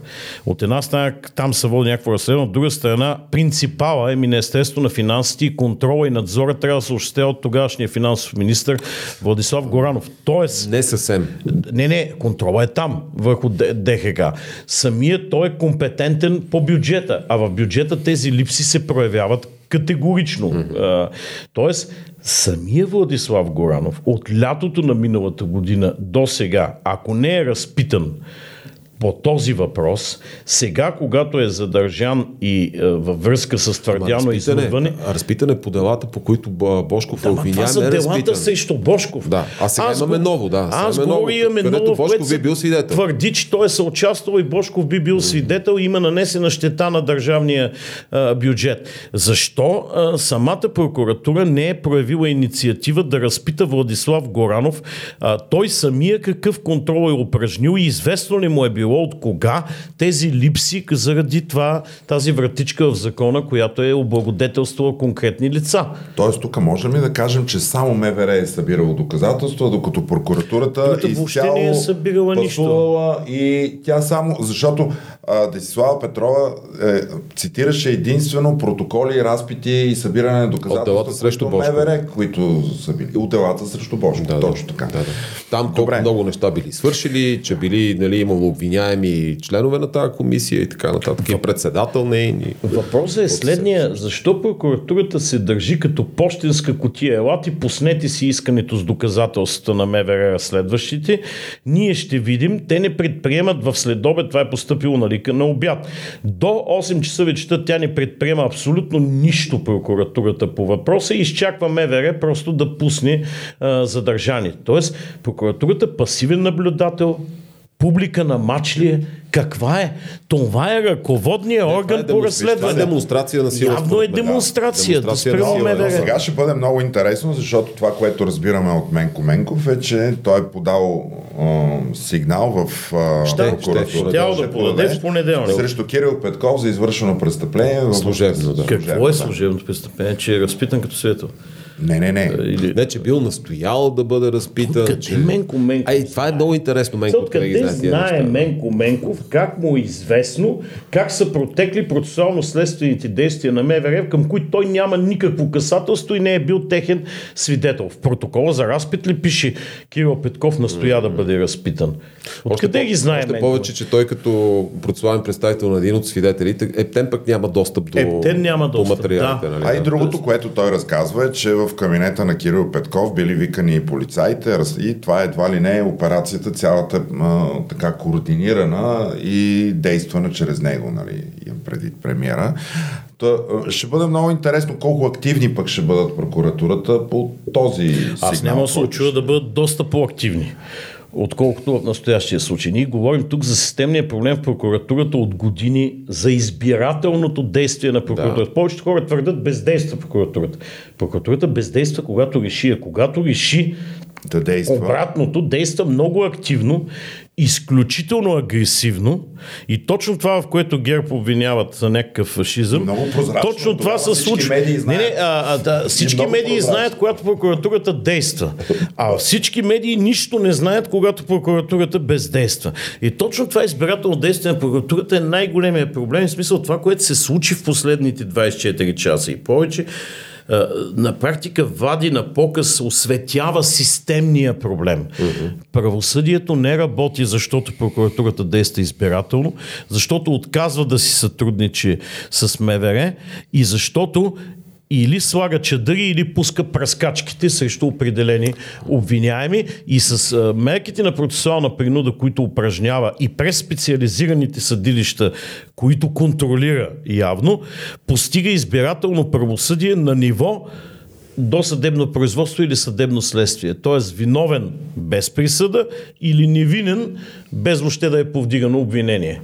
[SPEAKER 2] От една страна там се води някакво разследване, от друга страна принципала е Министерство на финансите и контрола и надзора трябва да се осъществява от тогавашния финансов министр Владислав Горанов. Тоест...
[SPEAKER 3] Не съвсем.
[SPEAKER 2] Не, не, контрола е там, върху ДХК. Самият той е компетентен по бюджета, а в бюджета тези липси се проявяват категорично. Mm-hmm. Тоест, самия Владислав Горанов от лятото на миналата година до сега, ако не е разпитан по този въпрос. Сега, когато е задържан и е, във връзка с твърдяно изнудване...
[SPEAKER 3] Разпитане по делата, по които Бошков да, е обвиняем, Това
[SPEAKER 2] са е делата срещу Бошков.
[SPEAKER 3] Да, а сега аз имаме ново, да.
[SPEAKER 2] Аз го имаме ново,
[SPEAKER 3] Бошков би бил свидетел.
[SPEAKER 2] Твърди, че той е съучаствал и Бошков би бил свидетел и има нанесена щета на държавния а, бюджет. Защо а, самата прокуратура не е проявила инициатива да разпита Владислав Горанов? А, той самия какъв контрол е упражнил и известно ли му е било било от кога тези липси заради това, тази вратичка в закона, която е облагодетелствала конкретни лица.
[SPEAKER 1] Тоест тук можем ли да кажем, че само МВР е събирало доказателства, докато прокуратурата
[SPEAKER 2] изцяло не е събирала нищо.
[SPEAKER 1] И тя само, защото Десислава Петрова е, цитираше единствено протоколи, разпити и събиране на доказателства.
[SPEAKER 3] От делата срещу Бошко. МВР,
[SPEAKER 1] които са били. От делата срещу Бошко. Да, точно така. Да, да.
[SPEAKER 3] Там колко много неща били свършили, че били нали, имало обвиняеми членове на тази комисия и така нататък. И председател не и...
[SPEAKER 2] Въпросът е следния. Защо прокуратурата се държи като почтенска котия? Елати, поснете си искането с доказателствата на МВР разследващите. Ние ще видим. Те не предприемат в следобед. Това е поступило нали, вика на обяд. До 8 часа вечерта тя не предприема абсолютно нищо прокуратурата по въпроса и изчаква МВР просто да пусне а, задържание. Тоест, прокуратурата пасивен наблюдател, публика на матч ли е? Каква е? Това е ръководният не, орган е по разследване.
[SPEAKER 3] Това е демонстрация на сила.
[SPEAKER 2] Явно е демонстрация. Да, демонстрация да
[SPEAKER 1] сила. Сега ще бъде много интересно, защото това, което разбираме от Менко Менков е, че той е подал е, сигнал в
[SPEAKER 2] е, прокуратурата. Ще, ще, да подаде в понеделник.
[SPEAKER 1] Срещу Кирил Петков за извършено престъпление.
[SPEAKER 3] Служебно, да.
[SPEAKER 2] Какво е служебното престъпление? Че е разпитан като светъл.
[SPEAKER 1] Не, не, не.
[SPEAKER 3] Или... Не, че бил настоял да бъде разпитан.
[SPEAKER 2] Къде че... Менко Менков?
[SPEAKER 3] Ай, това е много интересно, Менко.
[SPEAKER 2] Откъде знае Менко Менков, как му е известно, как са протекли процесуално-следствените действия на МВР, към които той няма никакво касателство и не е бил техен свидетел. В протокола за разпит ли пише Кирил Петков настоя да бъде разпитан? Откъде още ги знае
[SPEAKER 3] Още повече, че той като процесуален представител на един от свидетелите, Ептен пък няма достъп до,
[SPEAKER 2] Ептен няма достъп,
[SPEAKER 3] до материалите.
[SPEAKER 2] Да.
[SPEAKER 3] Нали?
[SPEAKER 1] А и другото, което той разказва е, че в в кабинета на Кирил Петков били викани и полицаите и това едва ли не е операцията цялата а, така координирана и действана чрез него, нали, преди премиера. Та, ще бъде много интересно колко активни пък ще бъдат прокуратурата по този сигнал.
[SPEAKER 2] Аз няма се очува да бъдат доста по-активни отколкото в настоящия случай. Ние говорим тук за системния проблем в прокуратурата от години за избирателното действие на прокуратурата. Да. Повечето хора твърдят бездейства прокуратурата. Прокуратурата бездейства, когато реши. А когато реши
[SPEAKER 1] да действа.
[SPEAKER 2] обратното, действа много активно изключително агресивно и точно това, в което ГЕРБ обвиняват за някакъв фашизъм, точно това се случва. Не, не, а, а, да, всички медии прозрачно. знаят, когато прокуратурата действа, а всички медии нищо не знаят, когато прокуратурата бездейства. И точно това избирателно действие на прокуратурата е най-големия проблем, в смисъл това, което се случи в последните 24 часа и повече, на практика вади на показ, осветява системния проблем. Uh-huh. Правосъдието не работи, защото прокуратурата действа избирателно, защото отказва да си сътрудничи с МВР и защото или слага чадъри, или пуска пръскачките срещу определени обвиняеми и с а, мерките на процесуална принуда, които упражнява и през специализираните съдилища, които контролира явно, постига избирателно правосъдие на ниво до съдебно производство или съдебно следствие. Тоест виновен без присъда или невинен без въобще да е повдигано обвинение.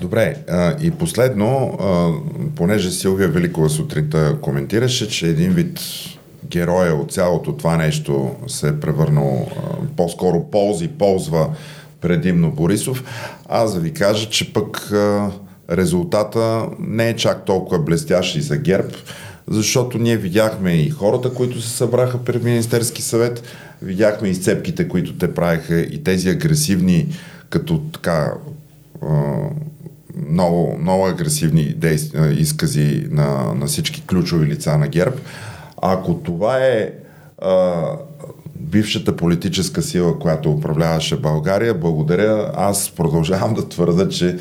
[SPEAKER 1] Добре, а, и последно, а, понеже Силвия Великова сутринта коментираше, че един вид героя от цялото това нещо се е превърнал а, по-скоро ползи, ползва предимно Борисов, аз да ви кажа, че пък а, резултата не е чак толкова блестящ и за ГЕРБ, защото ние видяхме и хората, които се събраха пред Министерски съвет, видяхме и сцепките, които те правиха и тези агресивни, като така много, много агресивни действия, изкази на, на всички ключови лица на ГЕРБ. Ако това е а, бившата политическа сила, която управляваше България, благодаря. Аз продължавам да твърда, че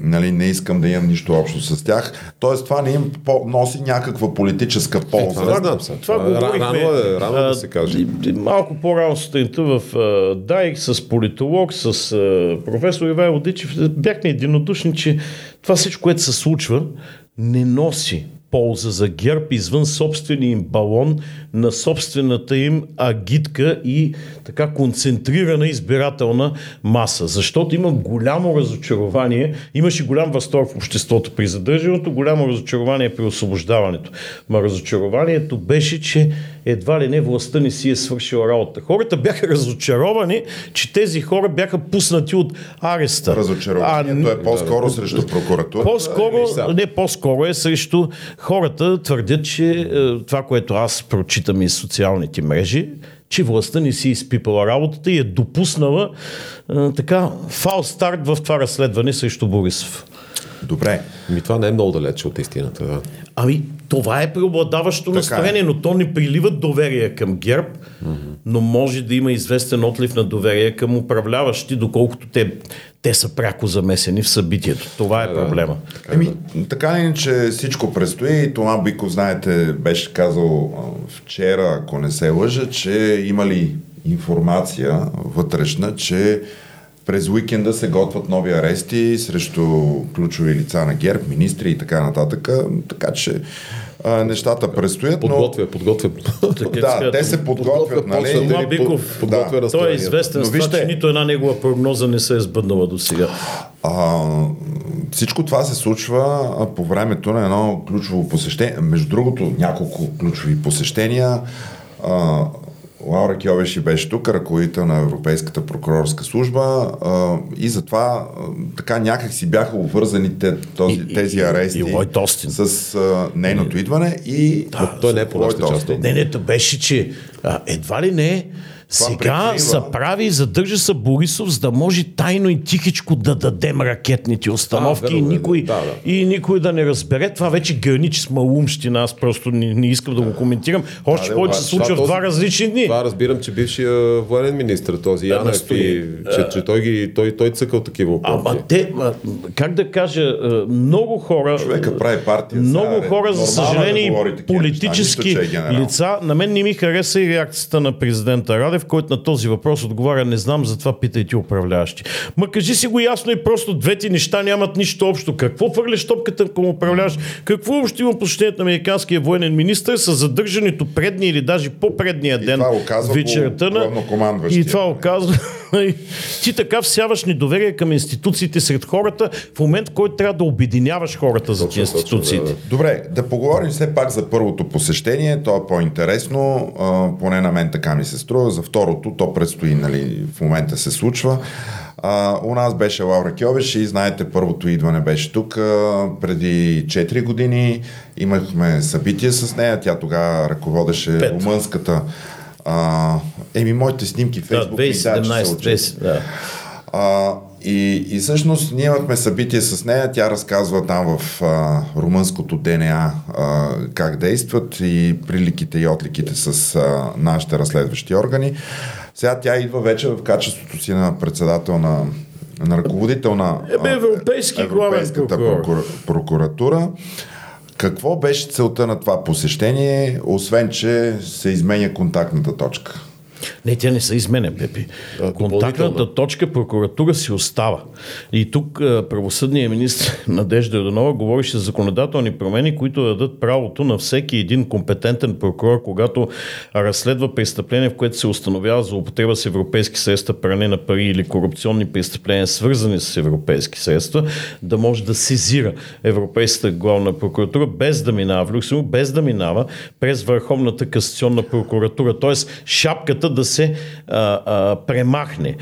[SPEAKER 1] нали, не искам да имам нищо общо с тях. Тоест това не им по- носи някаква политическа полза. Е,
[SPEAKER 3] това, знам, това, това, това рано, е, рано да се каже.
[SPEAKER 2] Малко по-рано сутринта в а, ДАИК с политолог, с а, професор Ивайло Дичев бяхме единодушни, че това всичко, което се случва, не носи полза за ГЕРБ извън собствения им балон на собствената им агитка и така концентрирана избирателна маса. Защото има голямо разочарование, имаше голям възторг в обществото при задържането, голямо разочарование при освобождаването. Ма разочарованието беше, че едва ли не властта не си е свършила работа. Хората бяха разочаровани, че тези хора бяха пуснати от ареста.
[SPEAKER 1] Разочарованието а, е по-скоро да, срещу прокуратура.
[SPEAKER 2] По-скоро, не, по-скоро е срещу хората твърдят, че е, това, което аз прочитам из социалните мрежи, че властта не си изпипала работата и е допуснала е, така фал старт в това разследване срещу Борисов.
[SPEAKER 1] Добре.
[SPEAKER 3] Ми това не е много далече от истината. Да.
[SPEAKER 2] Ами, това е преобладаващо така настроение, е. но то не прилива доверие към ГЕРБ, mm-hmm. но може да има известен отлив на доверие към управляващи, доколкото те, те са пряко замесени в събитието. Това е да, проблема.
[SPEAKER 1] Да. Еми, така ли, че всичко предстои. Това Бико, знаете, беше казал вчера, ако не се лъжа, че имали информация вътрешна, че през уикенда се готвят нови арести срещу ключови лица на ГЕРБ, министри и така нататък. Така че а, нещата предстоят.
[SPEAKER 3] Подготвя, но... подготвя.
[SPEAKER 1] да, те се подготвят, нали?
[SPEAKER 2] Тома Биков, подготвя да. той е известен но, с това, че нито една негова прогноза не се е сбъднала до сега.
[SPEAKER 1] А, всичко това се случва по времето на едно ключово посещение. Между другото, няколко ключови посещения. А, Лаура Кьовеши беше тук, ръководител на Европейската прокурорска служба а, и затова а, така някак си бяха обвързани те, този, и, тези арести и, и с а, нейното идване и...
[SPEAKER 3] Да, той не е по част.
[SPEAKER 2] Не, не, беше, че а, едва ли не сега се прави, задържа се Борисов, за да може тайно и тихичко да дадем ракетните установки а, и, никой, да, да. и никой да не разбере. Това вече граничи с малумщина. Аз просто не, не искам да го коментирам. Още да, повече се случва в два различни дни.
[SPEAKER 3] Това разбирам, че бившия военен министр, този Янев, и, че, че той, ги, той, той цъкал такива опорки.
[SPEAKER 2] Ама те, как да кажа, много хора...
[SPEAKER 1] Човека прави партия.
[SPEAKER 2] Много сега, хора, за съжаление, да политически неща, е лица. На мен не ми хареса и реакцията на президента Радев, който на този въпрос отговаря, не знам, затова питайте управляващи. Ма кажи си го ясно и просто двете неща нямат нищо общо. Какво фърляш топката към управляващ? Какво общо има посещението на американския военен министр с задържането предния или даже по-предния ден вечерта на... И това оказва. Ти така всяваш недоверие към институциите сред хората в момент, в който трябва да обединяваш хората за тези институциите. Да,
[SPEAKER 1] да. Добре, да поговорим все пак за първото посещение. То е по-интересно, а, поне на мен така ми се струва. За второто, то предстои, нали, в момента се случва. А, у нас беше Лаура Кьовеш и знаете, първото идване беше тук а, преди 4 години. Имахме събитие с нея, тя тогава ръководеше Пет. румънската. А, еми, моите снимки в Фейсбук
[SPEAKER 2] да, 2017, да.
[SPEAKER 1] А, и, и всъщност ние имахме събитие с нея, тя разказва там в а, румънското ДНА а, как действат и приликите и отликите с а, нашите разследващи органи. Сега тя идва вече в качеството си на председател на, на ръководител на
[SPEAKER 2] Ебе, европейски Европейската прокур,
[SPEAKER 1] прокуратура. Какво беше целта на това посещение, освен че се изменя контактната точка?
[SPEAKER 2] Не, тя не се изменя, Пепи. Контактната точка прокуратура си остава. И тук правосъдният министр Надежда Йорданова говорише за законодателни промени, които дадат правото на всеки един компетентен прокурор, когато разследва престъпление, в което се установява за употреба с европейски средства, пране на пари или корупционни престъпления, свързани с европейски средства, да може да сезира Европейската главна прокуратура без да минава в Люксембург, без да минава през Върховната касационна прокуратура. Тоест шапката да се а, а, премахне.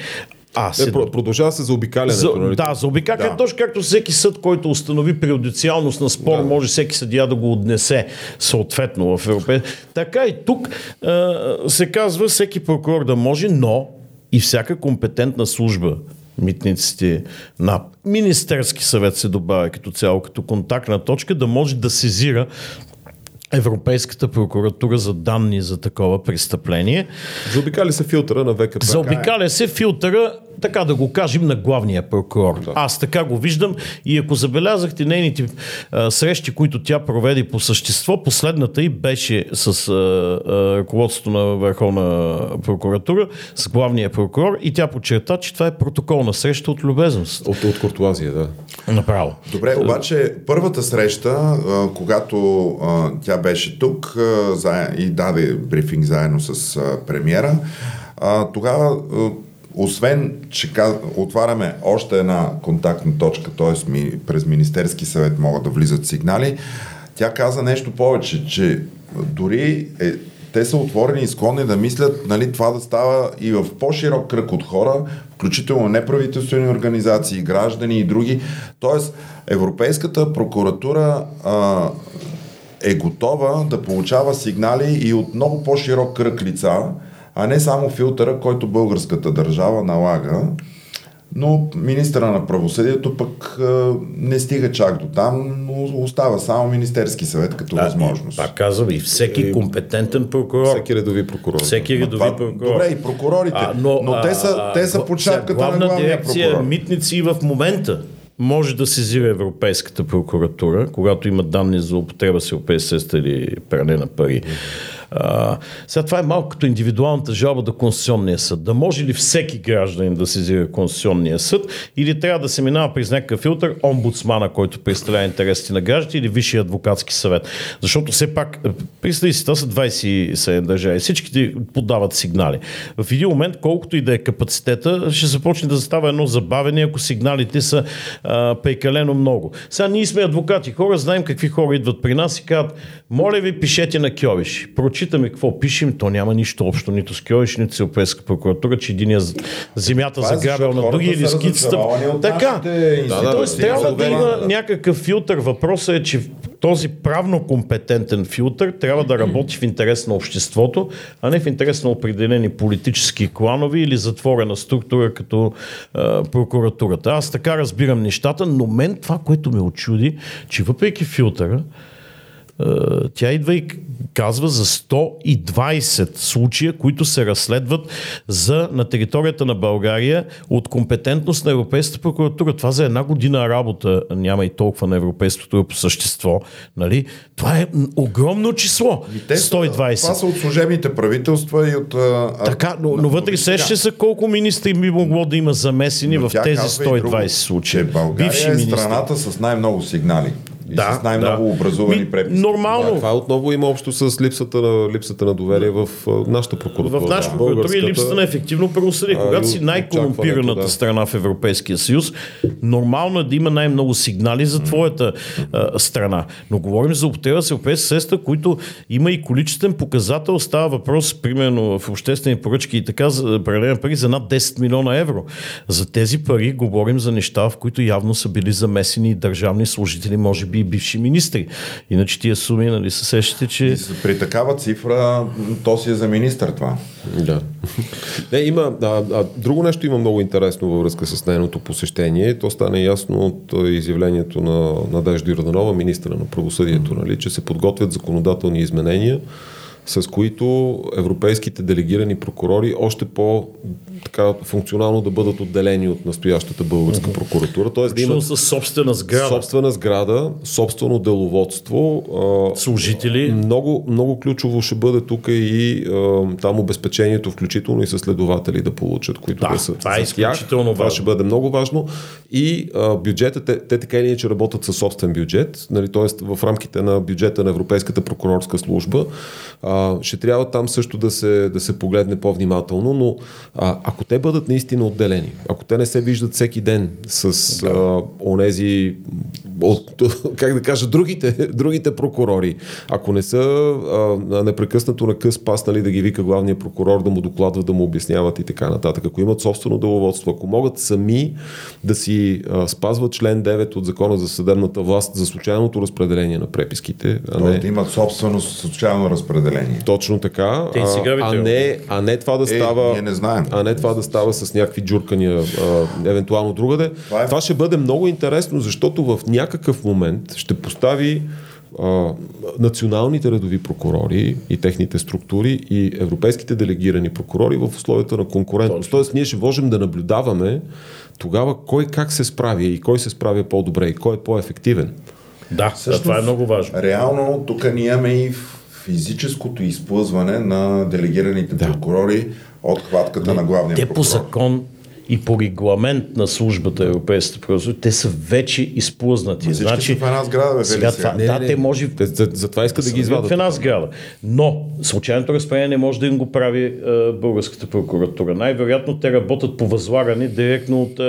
[SPEAKER 3] А, се... продължава се за обикалянето. За,
[SPEAKER 2] нали? Да, за обикаляне. Да. Точно както всеки съд, който установи приодициалност на спор, да. може всеки съдия да го отнесе съответно в Европе. Така и тук а, се казва всеки прокурор да може, но и всяка компетентна служба митниците на Министерски съвет се добавя като цяло, като контактна точка, да може да сезира Европейската прокуратура за данни за такова престъпление.
[SPEAKER 3] Заобикаля се филтъра на ВКП.
[SPEAKER 2] Заобикаля се филтъра така да го кажем, на главния прокурор. Да. Аз така го виждам и ако забелязахте нейните а, срещи, които тя проведе по същество, последната и беше с а, а, ръководството на Върховна прокуратура, с главния прокурор и тя подчерта, че това е протоколна среща от любезност.
[SPEAKER 3] От, от куртуазия, да.
[SPEAKER 2] Направо.
[SPEAKER 1] Добре, обаче първата среща, а, когато а, тя беше тук и даде брифинг заедно с премиера, тогава освен, че отваряме още една контактна точка, т.е. Ми, през Министерски съвет могат да влизат сигнали, тя каза нещо повече, че дори е, те са отворени и склонни да мислят нали, това да става и в по-широк кръг от хора, включително неправителствени организации, граждани и други. Тоест, Европейската прокуратура а, е готова да получава сигнали и от много по-широк кръг лица, а не само филтъра, който българската държава налага. Но министра на правосъдието пък а, не стига чак до там, но остава само Министерски съвет като да, възможност.
[SPEAKER 2] Пак казвам и всеки компетентен прокурор.
[SPEAKER 3] Всеки редови прокурор.
[SPEAKER 2] Всеки редови това, прокурор.
[SPEAKER 1] Добре, и прокурорите. А, но, но те са, те са под шапката на главния дирекция прокурор.
[SPEAKER 2] митници и в момента може да сезира Европейската прокуратура, когато има данни за употреба с европейски средства или пране на пари. А, сега това е малко като индивидуалната жалба до Конституционния съд. Да може ли всеки гражданин да сезира Конституционния съд или трябва да се минава през някакъв филтър омбудсмана, който представлява интересите на гражданите или Висшия адвокатски съвет. Защото все пак, представи си, това са 27 държави. Всичките подават сигнали. В един момент, колкото и да е капацитета, ще започне да става едно забавене, ако сигналите са а, прекалено много. Сега ние сме адвокати хора, знаем какви хора идват при нас и казват, моля ви, пишете на Кьовиш читаме какво пишем, то няма нищо общо нито с Кьовиш, нито с Европейска прокуратура, че единия земята е заграбил на други или скицата. Така. Да, да, Тоест, трябва да има някакъв филтър. Въпросът е, че този правно компетентен филтър трябва да работи в интерес на обществото, а не в интерес на определени политически кланови или затворена структура като а, прокуратурата. Аз така разбирам нещата, но мен това, което ме очуди, че въпреки филтъра, тя идва и казва за 120 случая, които се разследват за, на територията на България от компетентност на Европейската прокуратура. Това за една година работа няма и толкова на Европейското по същество. Нали? Това е огромно число. 120.
[SPEAKER 1] Това са от служебните правителства и от... А,
[SPEAKER 2] така, но, но вътре сеща са колко министри би могло да има замесени в тези 120 случаи.
[SPEAKER 1] България Бивши е страната с най-много сигнали и да, с най-много да. образувани преписки.
[SPEAKER 2] Нормално. Да,
[SPEAKER 3] това отново има общо с липсата на, липсата на доверие в нашата прокуратура.
[SPEAKER 2] В нашата прокуратура и липсата на ефективно правосъдие. Когато си най-корумпираната да. страна в Европейския съюз, нормално е да има най-много сигнали за твоята а, страна. Но говорим за употреба с европейски средства, които има и количествен показател. Става въпрос, примерно в обществени поръчки и така, за пари за над 10 милиона евро. За тези пари говорим за неща, в които явно са били замесени държавни служители, може би и бивши министри. Иначе тия суми, нали, се сещате, че...
[SPEAKER 1] При такава цифра, то си е за министър това.
[SPEAKER 3] Да. Не, има, а, а, друго нещо има много интересно във връзка с нейното посещение. То стане ясно от изявлението на Надежда Йорданова, министра на правосъдието, нали, че се подготвят законодателни изменения, с които европейските делегирани прокурори още по така функционално да бъдат отделени от настоящата българска прокуратура.
[SPEAKER 2] Тоест да имат със собствена сграда.
[SPEAKER 3] Собствена сграда, собствено деловодство.
[SPEAKER 2] Служители.
[SPEAKER 3] Много, много ключово ще бъде тук и там обезпечението, включително и с следователи да получат, които
[SPEAKER 2] да,
[SPEAKER 3] да са.
[SPEAKER 2] Това е изключително важно.
[SPEAKER 3] Това ще бъде много важно. И а, бюджета, те, те така или иначе работят със собствен бюджет, нали, т.е. в рамките на бюджета на Европейската прокурорска служба. А, ще трябва там също да се, да се погледне по-внимателно, но а, ако те бъдат наистина отделени, ако те не се виждат всеки ден с да. а, онези, от, как да кажа, другите, другите прокурори, ако не са а, непрекъснато на къс пас, нали, да ги вика главния прокурор, да му докладва, да му обясняват и така нататък, ако имат собствено деловодство, ако могат сами да си а, спазват член 9 от Закона за съдебната власт за случайното разпределение на преписките,
[SPEAKER 1] а не... Да имат собствено случайно разпределение.
[SPEAKER 3] Точно така, а, а, не, а не това да е, става...
[SPEAKER 1] Ние не знаем.
[SPEAKER 3] А не това да става с някакви джуркания, а, евентуално другаде. Това, е... това ще бъде много интересно, защото в някакъв момент ще постави а, националните редови прокурори и техните структури и европейските делегирани прокурори в условията на конкурентност. Тоест, ние ще можем да наблюдаваме тогава кой как се справя и кой се справя по-добре и кой е по-ефективен.
[SPEAKER 2] Да, Всъщност, това е много важно.
[SPEAKER 1] Реално, тук ние имаме и физическото изплъзване на делегираните да. прокурори от хватката Не, на главния
[SPEAKER 2] те
[SPEAKER 1] прокурор.
[SPEAKER 2] по закон и по регламент на службата Европейската прокуратура, те са вече изплъзнати.
[SPEAKER 1] Но значи, в една сграда, бе,
[SPEAKER 2] сега, това, не, да, не, те може...
[SPEAKER 3] Те, за, за това искат да, ги извадят.
[SPEAKER 2] В една сграда. Но случайното разпределение не може да им го прави е, българската прокуратура. Най-вероятно те работят по възлагане директно от е,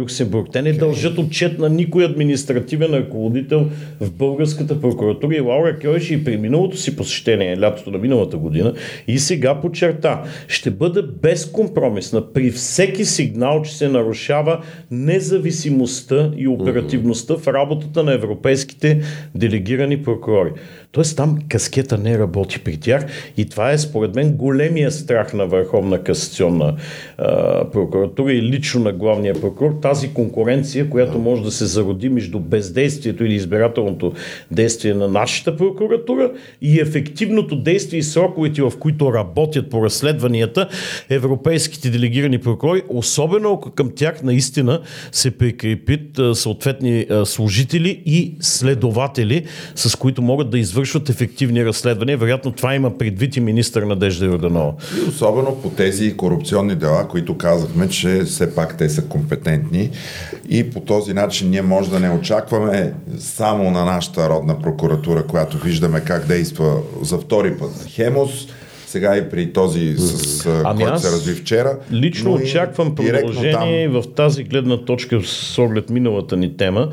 [SPEAKER 2] Люксембург. Те не okay. дължат отчет на никой административен ръководител в българската прокуратура. И Лаура Кьойши и при миналото си посещение, лятото на миналата година, и сега подчерта, ще бъде безкомпромисна при всеки сигнал сигнал, че се нарушава независимостта и оперативността в работата на европейските делегирани прокурори. Тоест там каскета не работи при тях и това е според мен големия страх на Върховна касационна а, прокуратура и лично на главния прокурор. Тази конкуренция, която може да се зароди между бездействието или избирателното действие на нашата прокуратура и ефективното действие и сроковете, в които работят по разследванията европейските делегирани прокурори, особено ако към тях наистина се прикрепят съответни служители и следователи, с които могат да извършват ефективни разследвания. Вероятно това има предвид и министър Надежда Йорданова.
[SPEAKER 1] И особено по тези корупционни дела, които казахме, че все пак те са компетентни и по този начин ние може да не очакваме само на нашата родна прокуратура, която виждаме как действа за втори път Хемос, сега и при този, с, ами който се разви вчера.
[SPEAKER 2] Лично очаквам продължение там... в тази гледна точка с оглед миналата ни тема.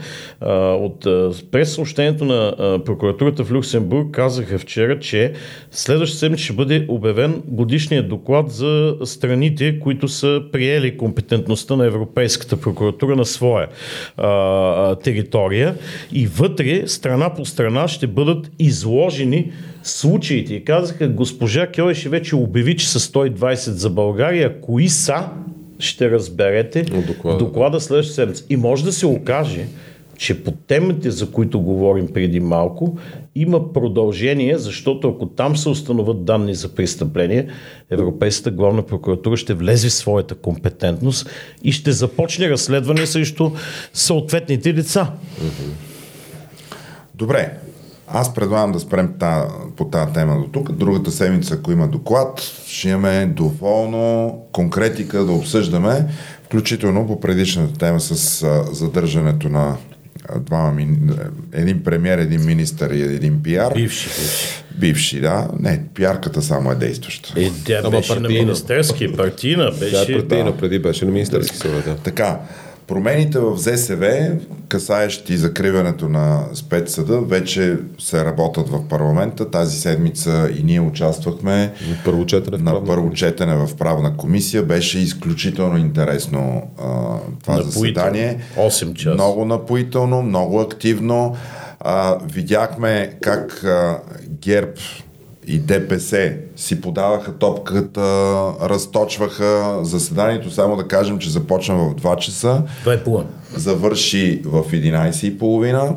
[SPEAKER 2] От през съобщението на прокуратурата в Люксембург казаха вчера, че следващата седмица ще бъде обявен годишният доклад за страните, които са приели компетентността на Европейската прокуратура на своя а, територия и вътре страна по страна ще бъдат изложени случаите. И казаха, госпожа Кьойши вече обяви, че са 120 за България. Кои са, ще разберете доклада, доклада следващата седмица. И може да се окаже, че по темите, за които говорим преди малко, има продължение, защото ако там се установят данни за престъпление, Европейската главна прокуратура ще влезе в своята компетентност и ще започне разследване срещу съответните лица.
[SPEAKER 1] Добре, аз предлагам да спрем та, по тази тема до тук. Другата седмица, ако има доклад, ще имаме доволно конкретика да обсъждаме, включително по предишната тема с а, задържането на двама, един премьер, един министър и един пиар.
[SPEAKER 2] Бивши, бивши.
[SPEAKER 1] Бивши, да. Не, пиарката само е действаща.
[SPEAKER 2] Е, тя Ама беше партийна. на министерски, партийна беше. Тя
[SPEAKER 3] е партийна, да. преди беше на министерски съвет. Да.
[SPEAKER 1] Така, Промените в ЗСВ, касаещи закриването на спецсъда, вече се работят в парламента. Тази седмица и ние участвахме
[SPEAKER 3] първо четене
[SPEAKER 1] на първо четене в правна комисия. Беше изключително интересно а, това напоително. заседание.
[SPEAKER 2] 8 часа.
[SPEAKER 1] Много напоително, много активно. А, видяхме как а, ГЕРБ и ДПС си подаваха топката, разточваха заседанието. Само да кажем, че започна в 2 часа.
[SPEAKER 2] Това е план.
[SPEAKER 1] Завърши в 11.30.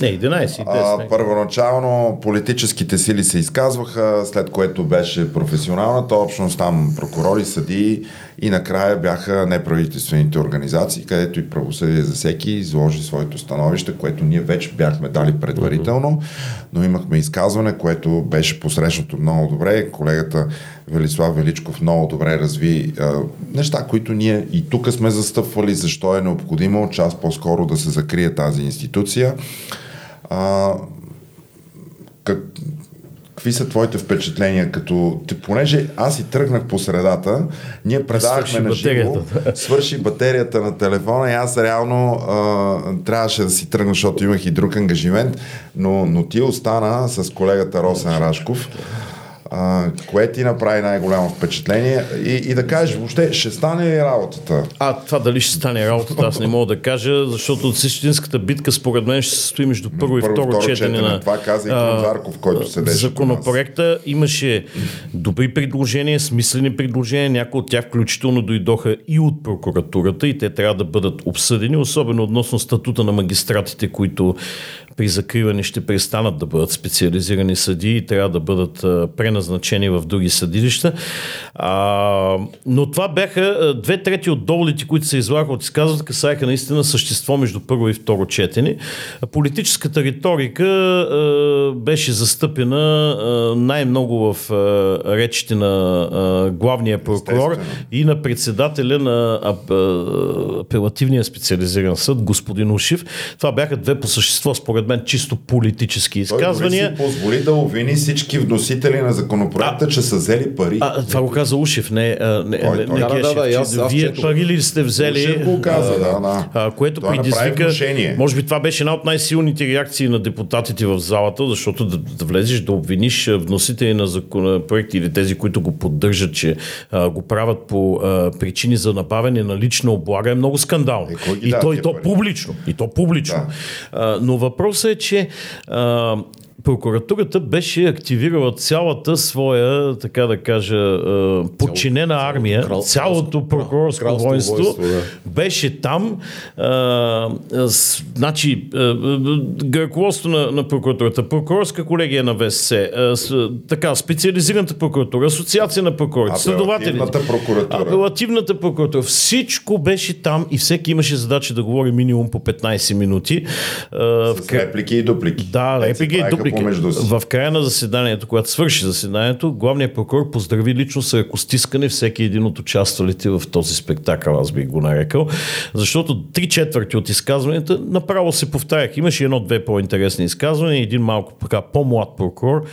[SPEAKER 2] Не, 11.
[SPEAKER 1] А, първоначално политическите сили се изказваха, след което беше професионалната общност, там прокурори, съдии и накрая бяха неправителствените организации, където и правосъдие за всеки изложи своето становище, което ние вече бяхме дали предварително, но имахме изказване, което беше посрещнато много добре. Колегата Велислав Величков много добре разви а, неща, които ние и тук сме застъпвали, защо е необходимо час по-скоро да се закрие тази институция. А, как, какви са твоите впечатления, като, понеже аз и тръгнах по средата, ние предавахме на живо, свърши батерията на телефона и аз реално а, трябваше да си тръгна, защото имах и друг ангажимент, но, но ти остана с колегата Росен Рашков а, кое ти направи най-голямо впечатление? И, и да кажеш въобще, ще стане ли работата?
[SPEAKER 2] А, това дали ще стане работата, аз не мога да кажа, защото от същинската битка според мен ще се стои между първо, и второ, второ четене, на
[SPEAKER 1] това каза и Зарков, който седеше
[SPEAKER 2] Законопроекта. имаше добри предложения, смислени предложения, някои от тях включително дойдоха и от прокуратурата и те трябва да бъдат обсъдени, особено относно статута на магистратите, които при закриване ще престанат да бъдат специализирани съдии и трябва да бъдат преназначени в други съдилища. А, но това бяха две трети от доводите, които се излагаха от изказването, касаеха наистина същество между първо и второ четене. Политическата риторика а, беше застъпена а, най-много в а, речите на а, главния прокурор и на председателя на а, апелативния специализиран съд, господин Ушив. Това бяха две по същество, според според мен чисто политически изказвания.
[SPEAKER 1] Той си позволи да обвини всички вносители на законопроекта, а, че са взели пари.
[SPEAKER 2] А, това го каза Ушев, не, а, не, той, не, той, не да, Гешев, да, да, аз, аз, вие пари ли сте взели?
[SPEAKER 1] Ушев го каза, да, да.
[SPEAKER 2] А, което той предизвика, може би това беше една от най-силните реакции на депутатите в залата, защото да, да влезеш да обвиниш вносители на законопроекти или тези, които го поддържат, че а, го правят по а, причини за набавяне на лична облага е много скандално. Е, и, то, и то публично. И то публично. Да. А, но въпрос Въпросът е, че а, прокуратурата беше активирала цялата своя, така да кажа, подчинена армия, крал, цялото прокурорско кралство, воинство, воинство да. беше там. А, с, значи, ръководство на, на прокуратурата, прокурорска колегия на ВСС, с, така, специализираната прокуратура, асоциация на прокурорите, следователите,
[SPEAKER 1] прокуратура.
[SPEAKER 2] апелативната прокуратура, всичко беше там и всеки имаше задача да говори минимум по 15 минути.
[SPEAKER 1] А, с реплики и дуплики.
[SPEAKER 2] Да, реплики и дуплики помежду си. В края на заседанието, когато свърши заседанието, главният прокурор поздрави лично с ръкостискане всеки един от участвалите в този спектакъл, аз бих го нарекал, защото три четвърти от изказванията направо се повтарях. Имаше едно-две по-интересни изказвания, един малко така по-млад прокурор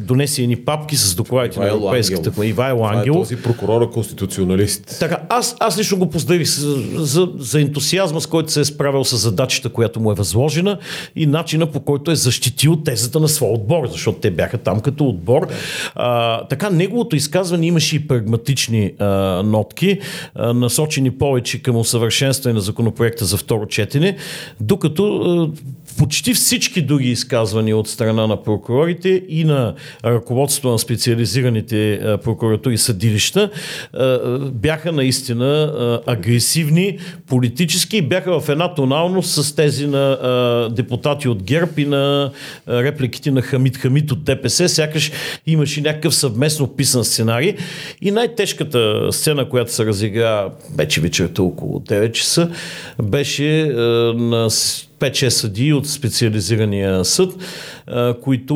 [SPEAKER 2] донесе едни папки с докладите на Европейската комисия. Ивайло Ангел.
[SPEAKER 3] Е този прокурор конституционалист.
[SPEAKER 2] Така, аз, аз лично го поздравих за, за, за ентусиазма, с който се е справил с задачата, която му е възложена и начина по който е защитил тезата на своя отбор, защото те бяха там като отбор. А, така, неговото изказване имаше и прагматични а, нотки, а, насочени повече към усъвършенстване на законопроекта за второ четене, докато а, почти всички други изказвания от страна на прокурорите и на ръководството на специализираните прокуратури и съдилища бяха наистина агресивни, политически и бяха в една тоналност с тези на депутати от ГЕРБ и на репликите на Хамид Хамид от ДПС, сякаш имаше някакъв съвместно писан сценарий. И най-тежката сцена, която се разигра вече вечерта около 9 часа, беше на 5-6 съдии от специализирания съд, които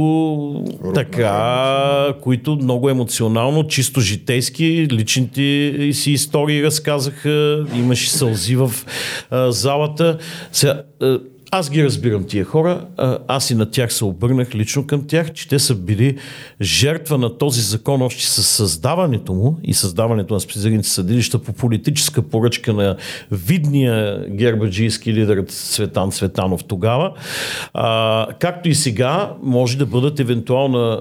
[SPEAKER 2] Рудна, така, които много емоционално, чисто житейски, личните си истории разказаха, имаше сълзи в залата. Сега, аз ги разбирам тия хора, аз и на тях се обърнах лично към тях, че те са били жертва на този закон още с създаването му и създаването на специализираните съдилища по политическа поръчка на видния гербаджийски лидер Цветан Цветанов тогава. А, както и сега, може да бъдат евентуална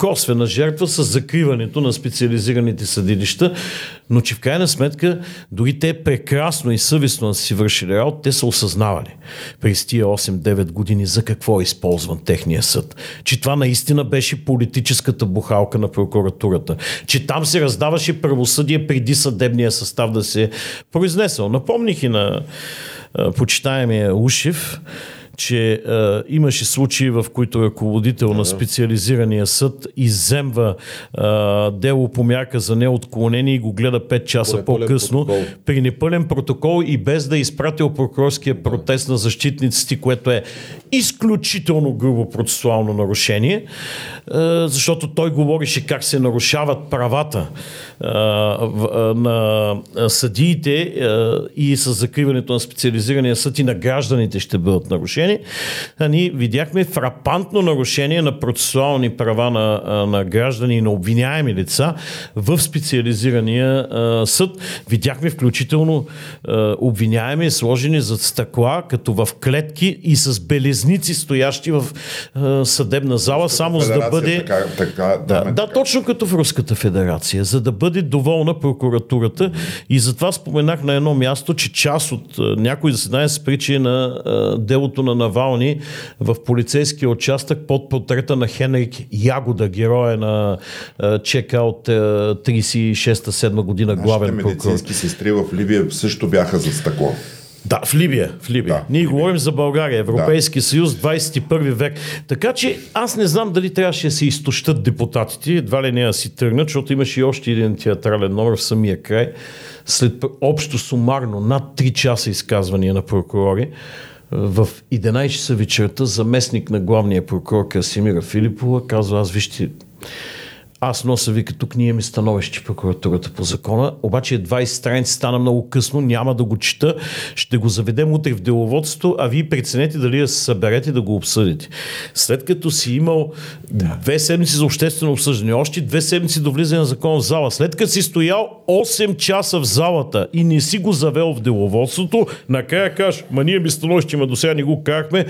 [SPEAKER 2] косвена жертва с закриването на специализираните съдилища, но че в крайна сметка дори те прекрасно и съвестно да си вършили работа, те са осъзнавали през тия 8-9 години за какво е използван техния съд. Че това наистина беше политическата бухалка на прокуратурата. Че там се раздаваше правосъдие преди съдебния състав да се е произнесъл. Напомних и на почитаемия Ушев, че а, имаше случаи, в които ръководител да, на специализирания съд иземва а, дело по мярка за неотклонение и го гледа 5 часа по по-късно протокол. при непълен протокол и без да е изпратил прокурорския да. протест на защитниците, което е изключително грубо процесуално нарушение, а, защото той говореше как се нарушават правата а, в, а, на съдиите а, и с закриването на специализирания съд и на гражданите ще бъдат нарушени нарушение, а ние видяхме фрапантно нарушение на процесуални права на, на граждани и на обвиняеми лица в специализирания а, съд. Видяхме включително а, обвиняеми сложени зад стъкла, като в клетки и с белезници стоящи в а, съдебна зала, само за да бъде... Така, така, да, да, да, точно като в Руската федерация, за да бъде доволна прокуратурата. И затова споменах на едно място, че част от някои заседания се причи на делото на Навални в полицейския участък под портрета на Хенрик Ягода, героя на чека от 36-7 година главен
[SPEAKER 1] прокурор. медицински сестри в Ливия също бяха за стъкло.
[SPEAKER 2] Да, в Либия. В Либия. Да, Ние Либия. говорим за България, Европейски да. съюз, 21 век. Така че аз не знам дали трябваше да се изтощат депутатите, едва ли не да си тръгнат, защото имаше и още един театрален номер в самия край. След общо сумарно над 3 часа изказвания на прокурори, в 11 часа вечерта заместник на главния прокурор Красимира Филипова казва, аз вижте, аз нося, вика, тук ние ми становище прокуратурата по закона, обаче 20 страници стана много късно, няма да го чета, ще го заведем утре в деловодството, а вие преценете дали да се съберете да го обсъдите. След като си имал да. две седмици за обществено обсъждане, още две седмици до влизане на закон в зала, след като си стоял 8 часа в залата и не си го завел в деловодството, накрая кажеш, ма ние ми становище, ма до сега не го карахме,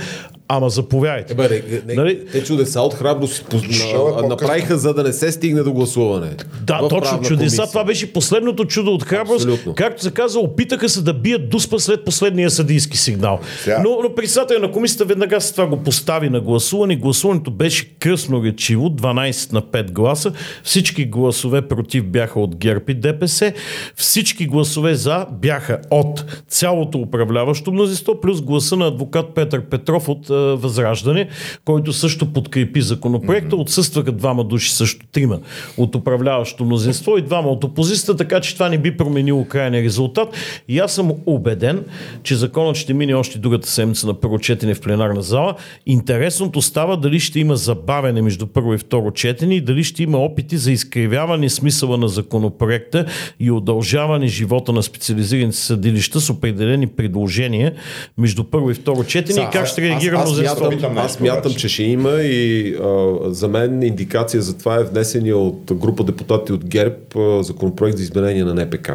[SPEAKER 2] Ама заповядайте.
[SPEAKER 3] Е, не, не, нали? Те чудеса от храброст на, направиха, за да не се стигне до гласуване.
[SPEAKER 2] Да, точно чудеса. Комисия. Това беше последното чудо от храброст. Абсолютно. Както се казва, опитаха се да бият дуспа след последния съдийски сигнал. Сега... Но, но председателя на комисията веднага с това го постави на гласуване. Гласуването беше кръсно речиво, 12 на 5 гласа. Всички гласове против бяха от ГЕРБ и ДПС. Всички гласове за бяха от цялото управляващо мнозинство, плюс гласа на адвокат Петър Петров от Възраждане, който също подкрепи законопроекта. Mm-hmm. Отсъстваха двама души, също трима от управляващото мнозинство и двама от опозицията, така че това не би променило крайния резултат. И аз съм убеден, че законът ще мине още другата седмица на първо четене в пленарна зала. Интересното става дали ще има забавене между първо и второ четене и дали ще има опити за изкривяване смисъла на законопроекта и удължаване живота на специализираните съдилища с определени предложения между първо и второ четене и как ще реагира
[SPEAKER 3] аз, Мятам, аз мятам, че ще има и а, за мен индикация за това е внесения от група депутати от ГЕРБ а, законопроект за изменение на НПК,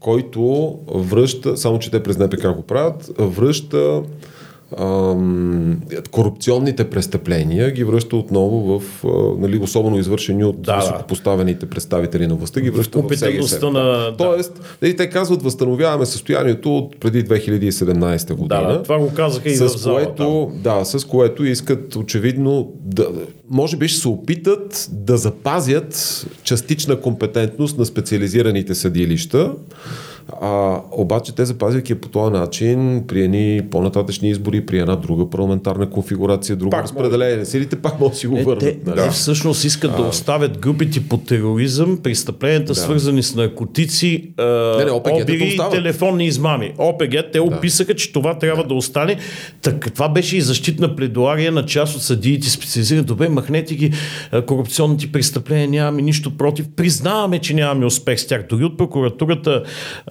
[SPEAKER 3] който връща, само че те през НПК го правят, връща корупционните престъпления ги връща отново в, нали, особено извършени от да, високопоставените представители на властта, ги връща в, в на... Тоест, нали, те казват, възстановяваме състоянието от преди 2017 година.
[SPEAKER 2] Да, да това го казаха и
[SPEAKER 3] с в зала, което, да. да, с което искат очевидно да, може би ще се опитат да запазят частична компетентност на специализираните съдилища, а, обаче те запазвайки по този начин, при едни по-нататъчни избори, при една друга парламентарна конфигурация, друго пак разпределение на силите, пак може да си го върнат. Те,
[SPEAKER 2] нали? те всъщност искат а, да оставят групите по тероризъм, престъпленията да. свързани с наркотици, не, не, обири и телефонни измами. ОПГ, те да. описаха, че това трябва да, да остане. Так, това беше и защитна пледуария на част от съдиите специализирани. Добре, махнете ги корупционните престъпления, нямаме нищо против. Признаваме, че нямаме успех с тях. Дори от прокуратурата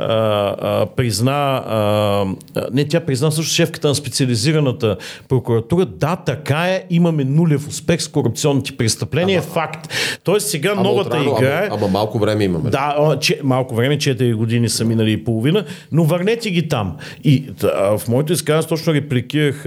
[SPEAKER 2] а, призна, а, не, тя призна също шефката на специализираната прокуратура. Да, така е, имаме нулев успех с корупционните престъпления. Ама, факт. Тоест сега ама новата отрано, игра.
[SPEAKER 3] Ама, ама малко време имаме.
[SPEAKER 2] Да, че, малко време, 4 години са минали и половина, но върнете ги там. И а, в моето изказване точно репликирах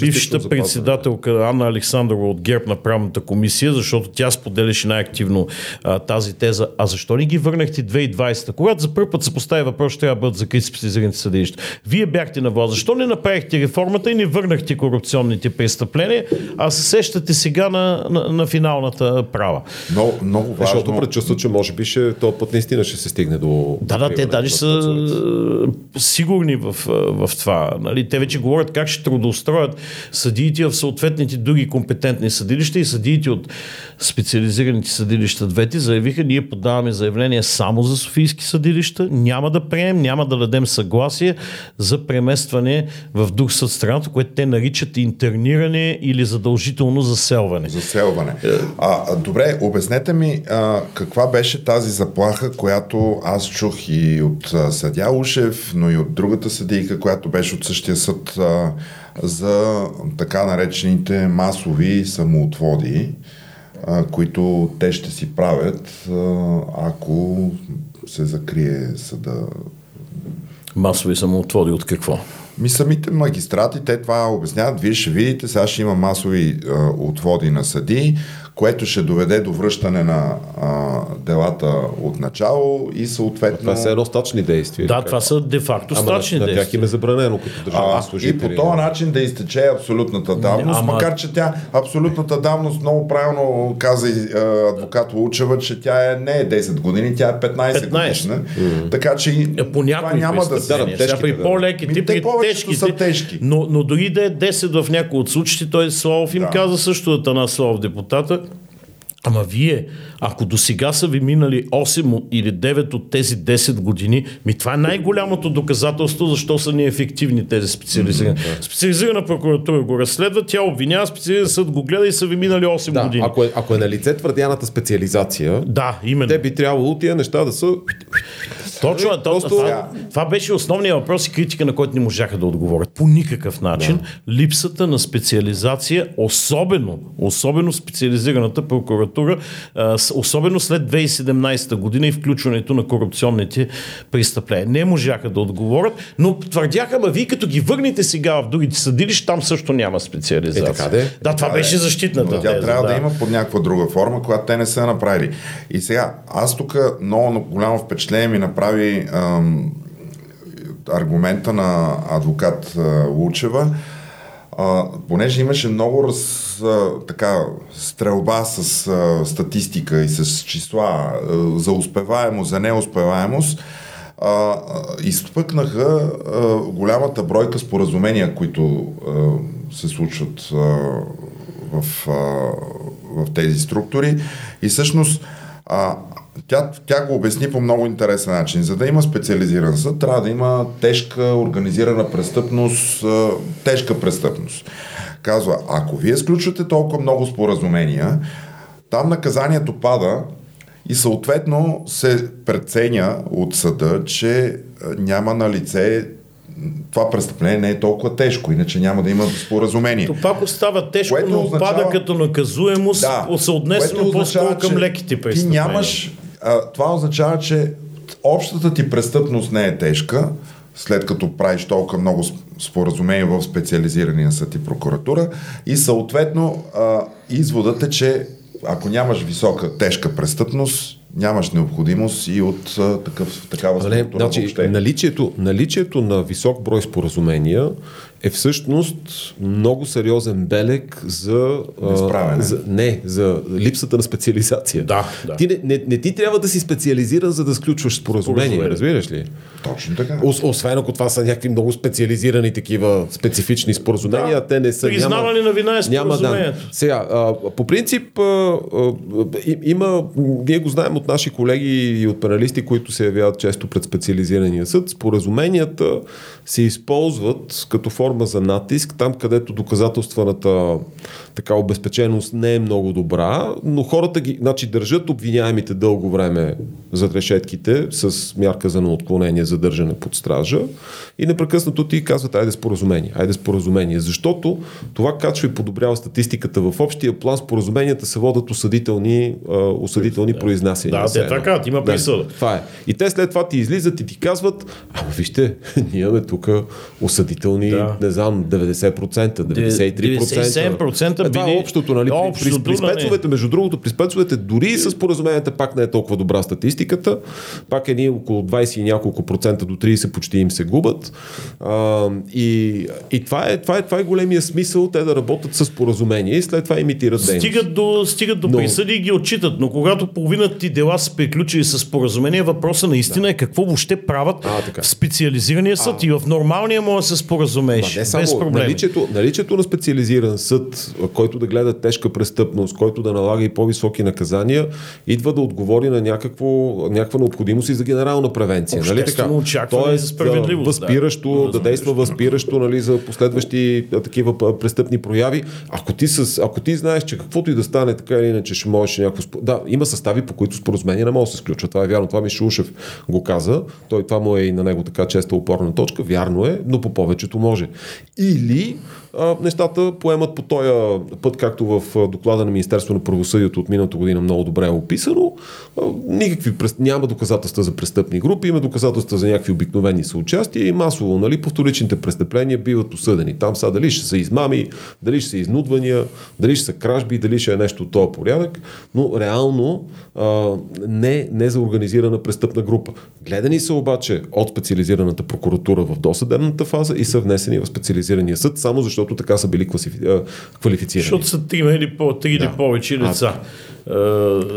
[SPEAKER 2] бившата председателка Анна Александрова от ГЕРБ на правната комисия, защото тя споделяше най-активно а, тази теза. А защо не ги върнахте 2020? Когато за първ път се постави въпрос, ще трябва да бъдат закрити специализираните съдилища. Вие бяхте на власт. Защо не направихте реформата и не върнахте корупционните престъпления, а се сещате сега на, на, на финалната права?
[SPEAKER 1] Но, много важно.
[SPEAKER 3] Защото предчувства, че може би ще, този път наистина ще се стигне до...
[SPEAKER 2] Да, да, те даже са сигурни в, в това. Нали? Те вече говорят как ще трудоустроят съдиите в съответните други компетентни съдилища и съдиите от специализираните съдилища двете заявиха, ние подаваме заявление само за Софийски съдилища, няма да приемем, няма да дадем съгласие за преместване в друг съд страната, което те наричат интерниране или задължително заселване.
[SPEAKER 1] Заселване. А, добре, обяснете ми а, каква беше тази заплаха, която аз чух и от съдя Ушев, но и от другата съдийка, която беше от същия съд а, за така наречените масови самоотводи които те ще си правят, а, се закрие съда.
[SPEAKER 2] Масови самоотводи от какво?
[SPEAKER 1] Ми самите магистрати, те това обясняват. Вие ще видите, сега ще има масови а, отводи на съди, което ще доведе до връщане на а, делата от начало и съответно...
[SPEAKER 3] Това са едно стачни действия.
[SPEAKER 2] Да, това са де-факто стачни
[SPEAKER 3] на,
[SPEAKER 2] действия.
[SPEAKER 3] На тях им е забранено като държавни служители.
[SPEAKER 1] И по този начин да изтече абсолютната давност, Ама... макар че тя абсолютната давност много правилно каза и адвокат Лучева, че тя е, не е 10 години, тя е 15, 15. годишна. Така че
[SPEAKER 2] е, по това няма да се... Да, тежки, при по-леките, при тежките,
[SPEAKER 1] са тежки.
[SPEAKER 2] Но, но дори да е 10 в някои от случаите, той Славов им да. каза също на Славов депутата, Ама вие, ако до сега са ви минали 8 или 9 от тези 10 години, ми това е най-голямото доказателство, защо са неефективни тези специализирани. Mm-hmm, да. Специализирана прокуратура го разследва, тя обвинява, специализиран съд го гледа и са ви минали 8
[SPEAKER 3] да,
[SPEAKER 2] години.
[SPEAKER 3] Ако е, ако е на лице твърдяната специализация,
[SPEAKER 2] да, именно.
[SPEAKER 3] те би трябвало тия неща да са
[SPEAKER 2] точно, то, Просто... това, това беше основният въпрос и критика, на който не можаха да отговорят. По никакъв начин да. липсата на специализация, особено, особено специализираната прокуратура, особено след 2017 година и включването на корупционните престъпления. Не можаха да отговорят, но твърдяха, ма вие като ги върнете сега в другите съдилища, там също няма специализация.
[SPEAKER 3] Е, така де.
[SPEAKER 2] Да, това беше защитната
[SPEAKER 1] но тя
[SPEAKER 2] теза,
[SPEAKER 1] трябва
[SPEAKER 2] да.
[SPEAKER 1] да има под някаква друга форма, която те не са направили. И сега, аз тук много голямо впечатление ми направи направи ам, аргумента на адвокат а, Лучева, а, понеже имаше много раз, а, така, стрелба с а, статистика и с числа а, за успеваемост, за неуспеваемост, а, изпъкнаха а, голямата бройка споразумения, които а, се случват а, в, а, в тези структури. И всъщност а, тя, тя го обясни по много интересен начин. За да има специализиран съд, трябва да има тежка организирана престъпност, тежка престъпност. Казва, ако вие сключвате толкова много споразумения, там наказанието пада и съответно се преценя от съда, че няма на лице това престъпление не е толкова тежко, иначе няма да има споразумение.
[SPEAKER 2] То пак остава тежко, което но означава, пада като наказуемост, да, се отнесено по-скоро към леките престъпления.
[SPEAKER 1] Ти нямаш а, това означава, че общата ти престъпност не е тежка, след като правиш толкова много споразумения в специализирания съд и прокуратура. И съответно а, изводът е, че ако нямаш висока, тежка престъпност, нямаш необходимост и от а, такъв, такава
[SPEAKER 3] структура значи, наличието, наличието на висок брой споразумения е всъщност много сериозен белег за,
[SPEAKER 1] а,
[SPEAKER 3] за не, за липсата на специализация.
[SPEAKER 2] Да, да.
[SPEAKER 3] Ти не, не, не ти трябва да си специализиран, за да сключваш споразумение, разбираш ли?
[SPEAKER 1] Точно така.
[SPEAKER 3] Ос, освен ако това са някакви много специализирани такива специфични споразумения, да. те не са.
[SPEAKER 2] Признаване на вина е
[SPEAKER 3] няма да. Сега, а, по принцип, а, а, има, ние го знаем от наши колеги и от паналисти, които се явяват често пред специализирания съд, споразуменията се използват като форма форма за натиск, там където доказателствената така обезпеченост не е много добра, но хората ги, значи, държат обвиняемите дълго време зад решетките с мярка за неотклонение, задържане под стража и непрекъснато ти казват, айде споразумение, айде споразумение, защото това качва и подобрява статистиката в общия план, споразуменията се водят осъдителни, осъдителни да. произнасяния.
[SPEAKER 2] Да, те така, има присъда. Да,
[SPEAKER 3] това е. И те след това ти излизат и ти казват, а вижте, ние имаме тук осъдителни, да. Не знам, 90%, 93%. 97% е, това е общото, нали? Общото, при, при нали? спецовете, между другото, при спецовете, дори и с поразуменията пак не е толкова добра статистиката. Пак едни около 20 и няколко процента до 30 почти им се губят. А, и и това, е, това, е, това е големия смисъл те да работят с поразумение и след това имитират дейност.
[SPEAKER 2] Стигат до, стигат до но... присъди и ги отчитат, но когато половината ти дела са приключили с поразумение, въпросът наистина да. е какво въобще правят а, така. в специализирания съд а. и в нормалния може да се споразумееш. Без проблем.
[SPEAKER 3] Наличието, наличието на специализиран съд, който да гледа тежка престъпност, който да налага и по-високи наказания, идва да отговори на някакво, някаква необходимост и за генерална превенция. Нали така?
[SPEAKER 2] Тоест,
[SPEAKER 3] да, възпиращо, да, да действа възпиращо нали, за последващи такива престъпни прояви. Ако ти, с, ако ти знаеш, че каквото и да стане, така или иначе ще можеш някакво... Да, има състави, по които споразумение не може да се сключва. Това е вярно. Това ми Шушев го каза. Той това му е и на него така честа опорна точка. Вярно е, но по повечето може. Или а, нещата поемат по този път, както в доклада на Министерство на правосъдието от миналата година много добре е описано. А, никакви, няма доказателства за престъпни групи, има доказателства за някакви обикновени съучастия и масово, нали, по вторичните престъпления биват осъдени. Там са дали ще са измами, дали ще са изнудвания, дали ще са кражби, дали ще е нещо от този порядък, но реално а, не, не за организирана престъпна група. Гледани са обаче от специализираната прокуратура в досъдебната фаза и са внесени в специализирания съд, само защото така са били класифи... квалифицирани.
[SPEAKER 2] Защото са трима или, по, три да. или повече лица. А,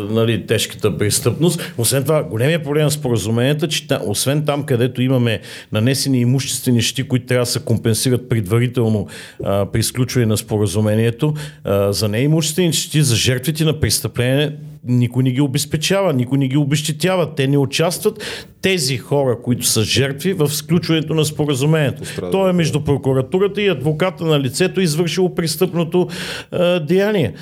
[SPEAKER 2] нали, тежката престъпност. Освен това, големия проблем с споразуменията, че та, освен там, където имаме нанесени имуществени щити, които трябва да се компенсират предварително а, при изключване на споразумението, а, за неимуществени щити, за жертвите на престъпление, никой не ги обезпечава, никой не ги обещетява. Те не участват тези хора, които са жертви в сключването на споразумението. То е между прокуратурата и адвоката на лицето, извършило престъпното е, деяние.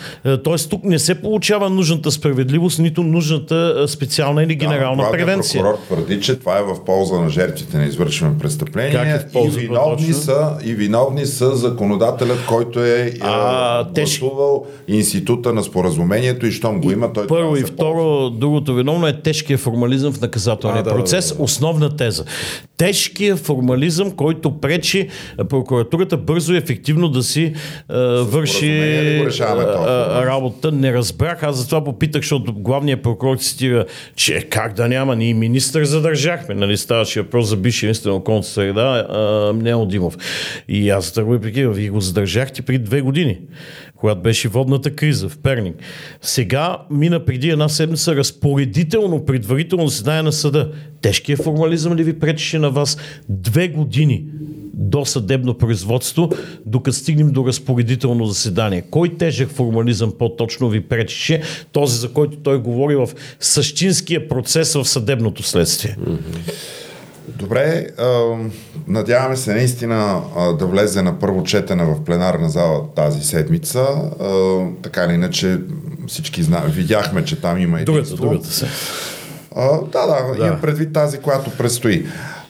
[SPEAKER 2] Тоест тук не се получава нужната справедливост, нито нужната специална или генерална да, превенция.
[SPEAKER 1] прокурор твърди, че това е в полза на жертвите на извършено престъпление. Как е в полза, и, виновни са, и виновни са законодателят, който е а, гласувал теж... института на споразумението и щом го има, той
[SPEAKER 2] първо и второ, другото виновно е тежкия формализъм в наказателния да, процес. Да, да, да. Основна теза. Тежкия формализъм, който пречи прокуратурата бързо и ефективно да си а, върши а, работа. Не разбрах, аз затова попитах, защото главният прокурор цитира, че как да няма, ние министър задържахме. Нали, ставаше въпрос за бившия министър на околната среда, Нел Димов. И аз да го вие го задържахте при две години когато беше водната криза в Перник. Сега мина преди една седмица разпоредително, предварително заседание на съда. Тежкия формализъм ли ви пречеше на вас две години до съдебно производство, докато стигнем до разпоредително заседание? Кой тежък формализъм по-точно ви пречеше? Този, за който той говори в същинския процес в съдебното следствие. Mm-hmm.
[SPEAKER 1] Добре, надяваме се наистина да влезе на първо четене в пленарна зала тази седмица. Така или иначе всички знаем, видяхме, че там има единство.
[SPEAKER 2] Другата, другата се.
[SPEAKER 1] Да, да, да, имам предвид тази, която предстои.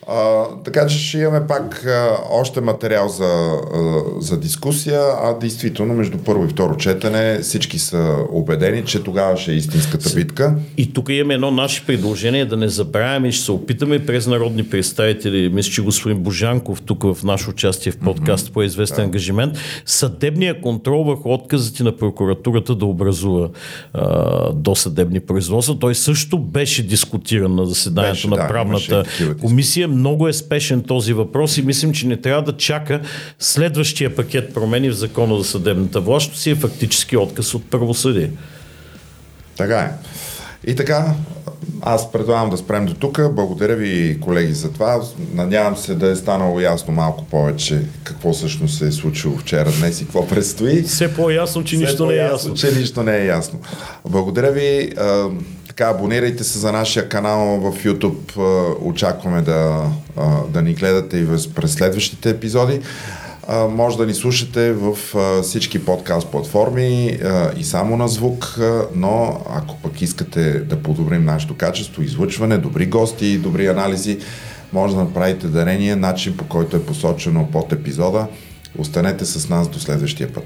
[SPEAKER 1] А, така че ще имаме пак а, още материал за, а, за дискусия, а действително между първо и второ четене всички са убедени, че тогава ще е истинската битка.
[SPEAKER 2] И тук имаме едно наше предложение да не забравяме ще се опитаме през народни представители, мисля, че господин Божанков тук в наше участие в подкаст mm-hmm. по известен да. ангажимент, съдебния контрол върху отказите на прокуратурата да образува а, досъдебни производства. Той също беше дискутиран на заседанието беше, на да, правната комисия много е спешен този въпрос и мислим, че не трябва да чака следващия пакет промени в закона за съдебната власт, си е фактически отказ от правосъдие.
[SPEAKER 1] Така е. И така, аз предлагам да спрем до тук. Благодаря ви, колеги, за това. Надявам се да е станало ясно малко повече какво всъщност се е случило вчера, днес и какво предстои.
[SPEAKER 2] Все по-ясно, че Все нищо не е ясно.
[SPEAKER 1] Че нищо не е ясно. Благодаря ви. Така, абонирайте се за нашия канал в YouTube. Очакваме да, да ни гледате и през следващите епизоди. а, може да ни слушате в всички подкаст платформи и само на звук, но ако пък искате да подобрим нашето качество, излъчване, добри гости, добри анализи, може да направите дарение, начин по който е посочено под епизода. Останете с нас до следващия път.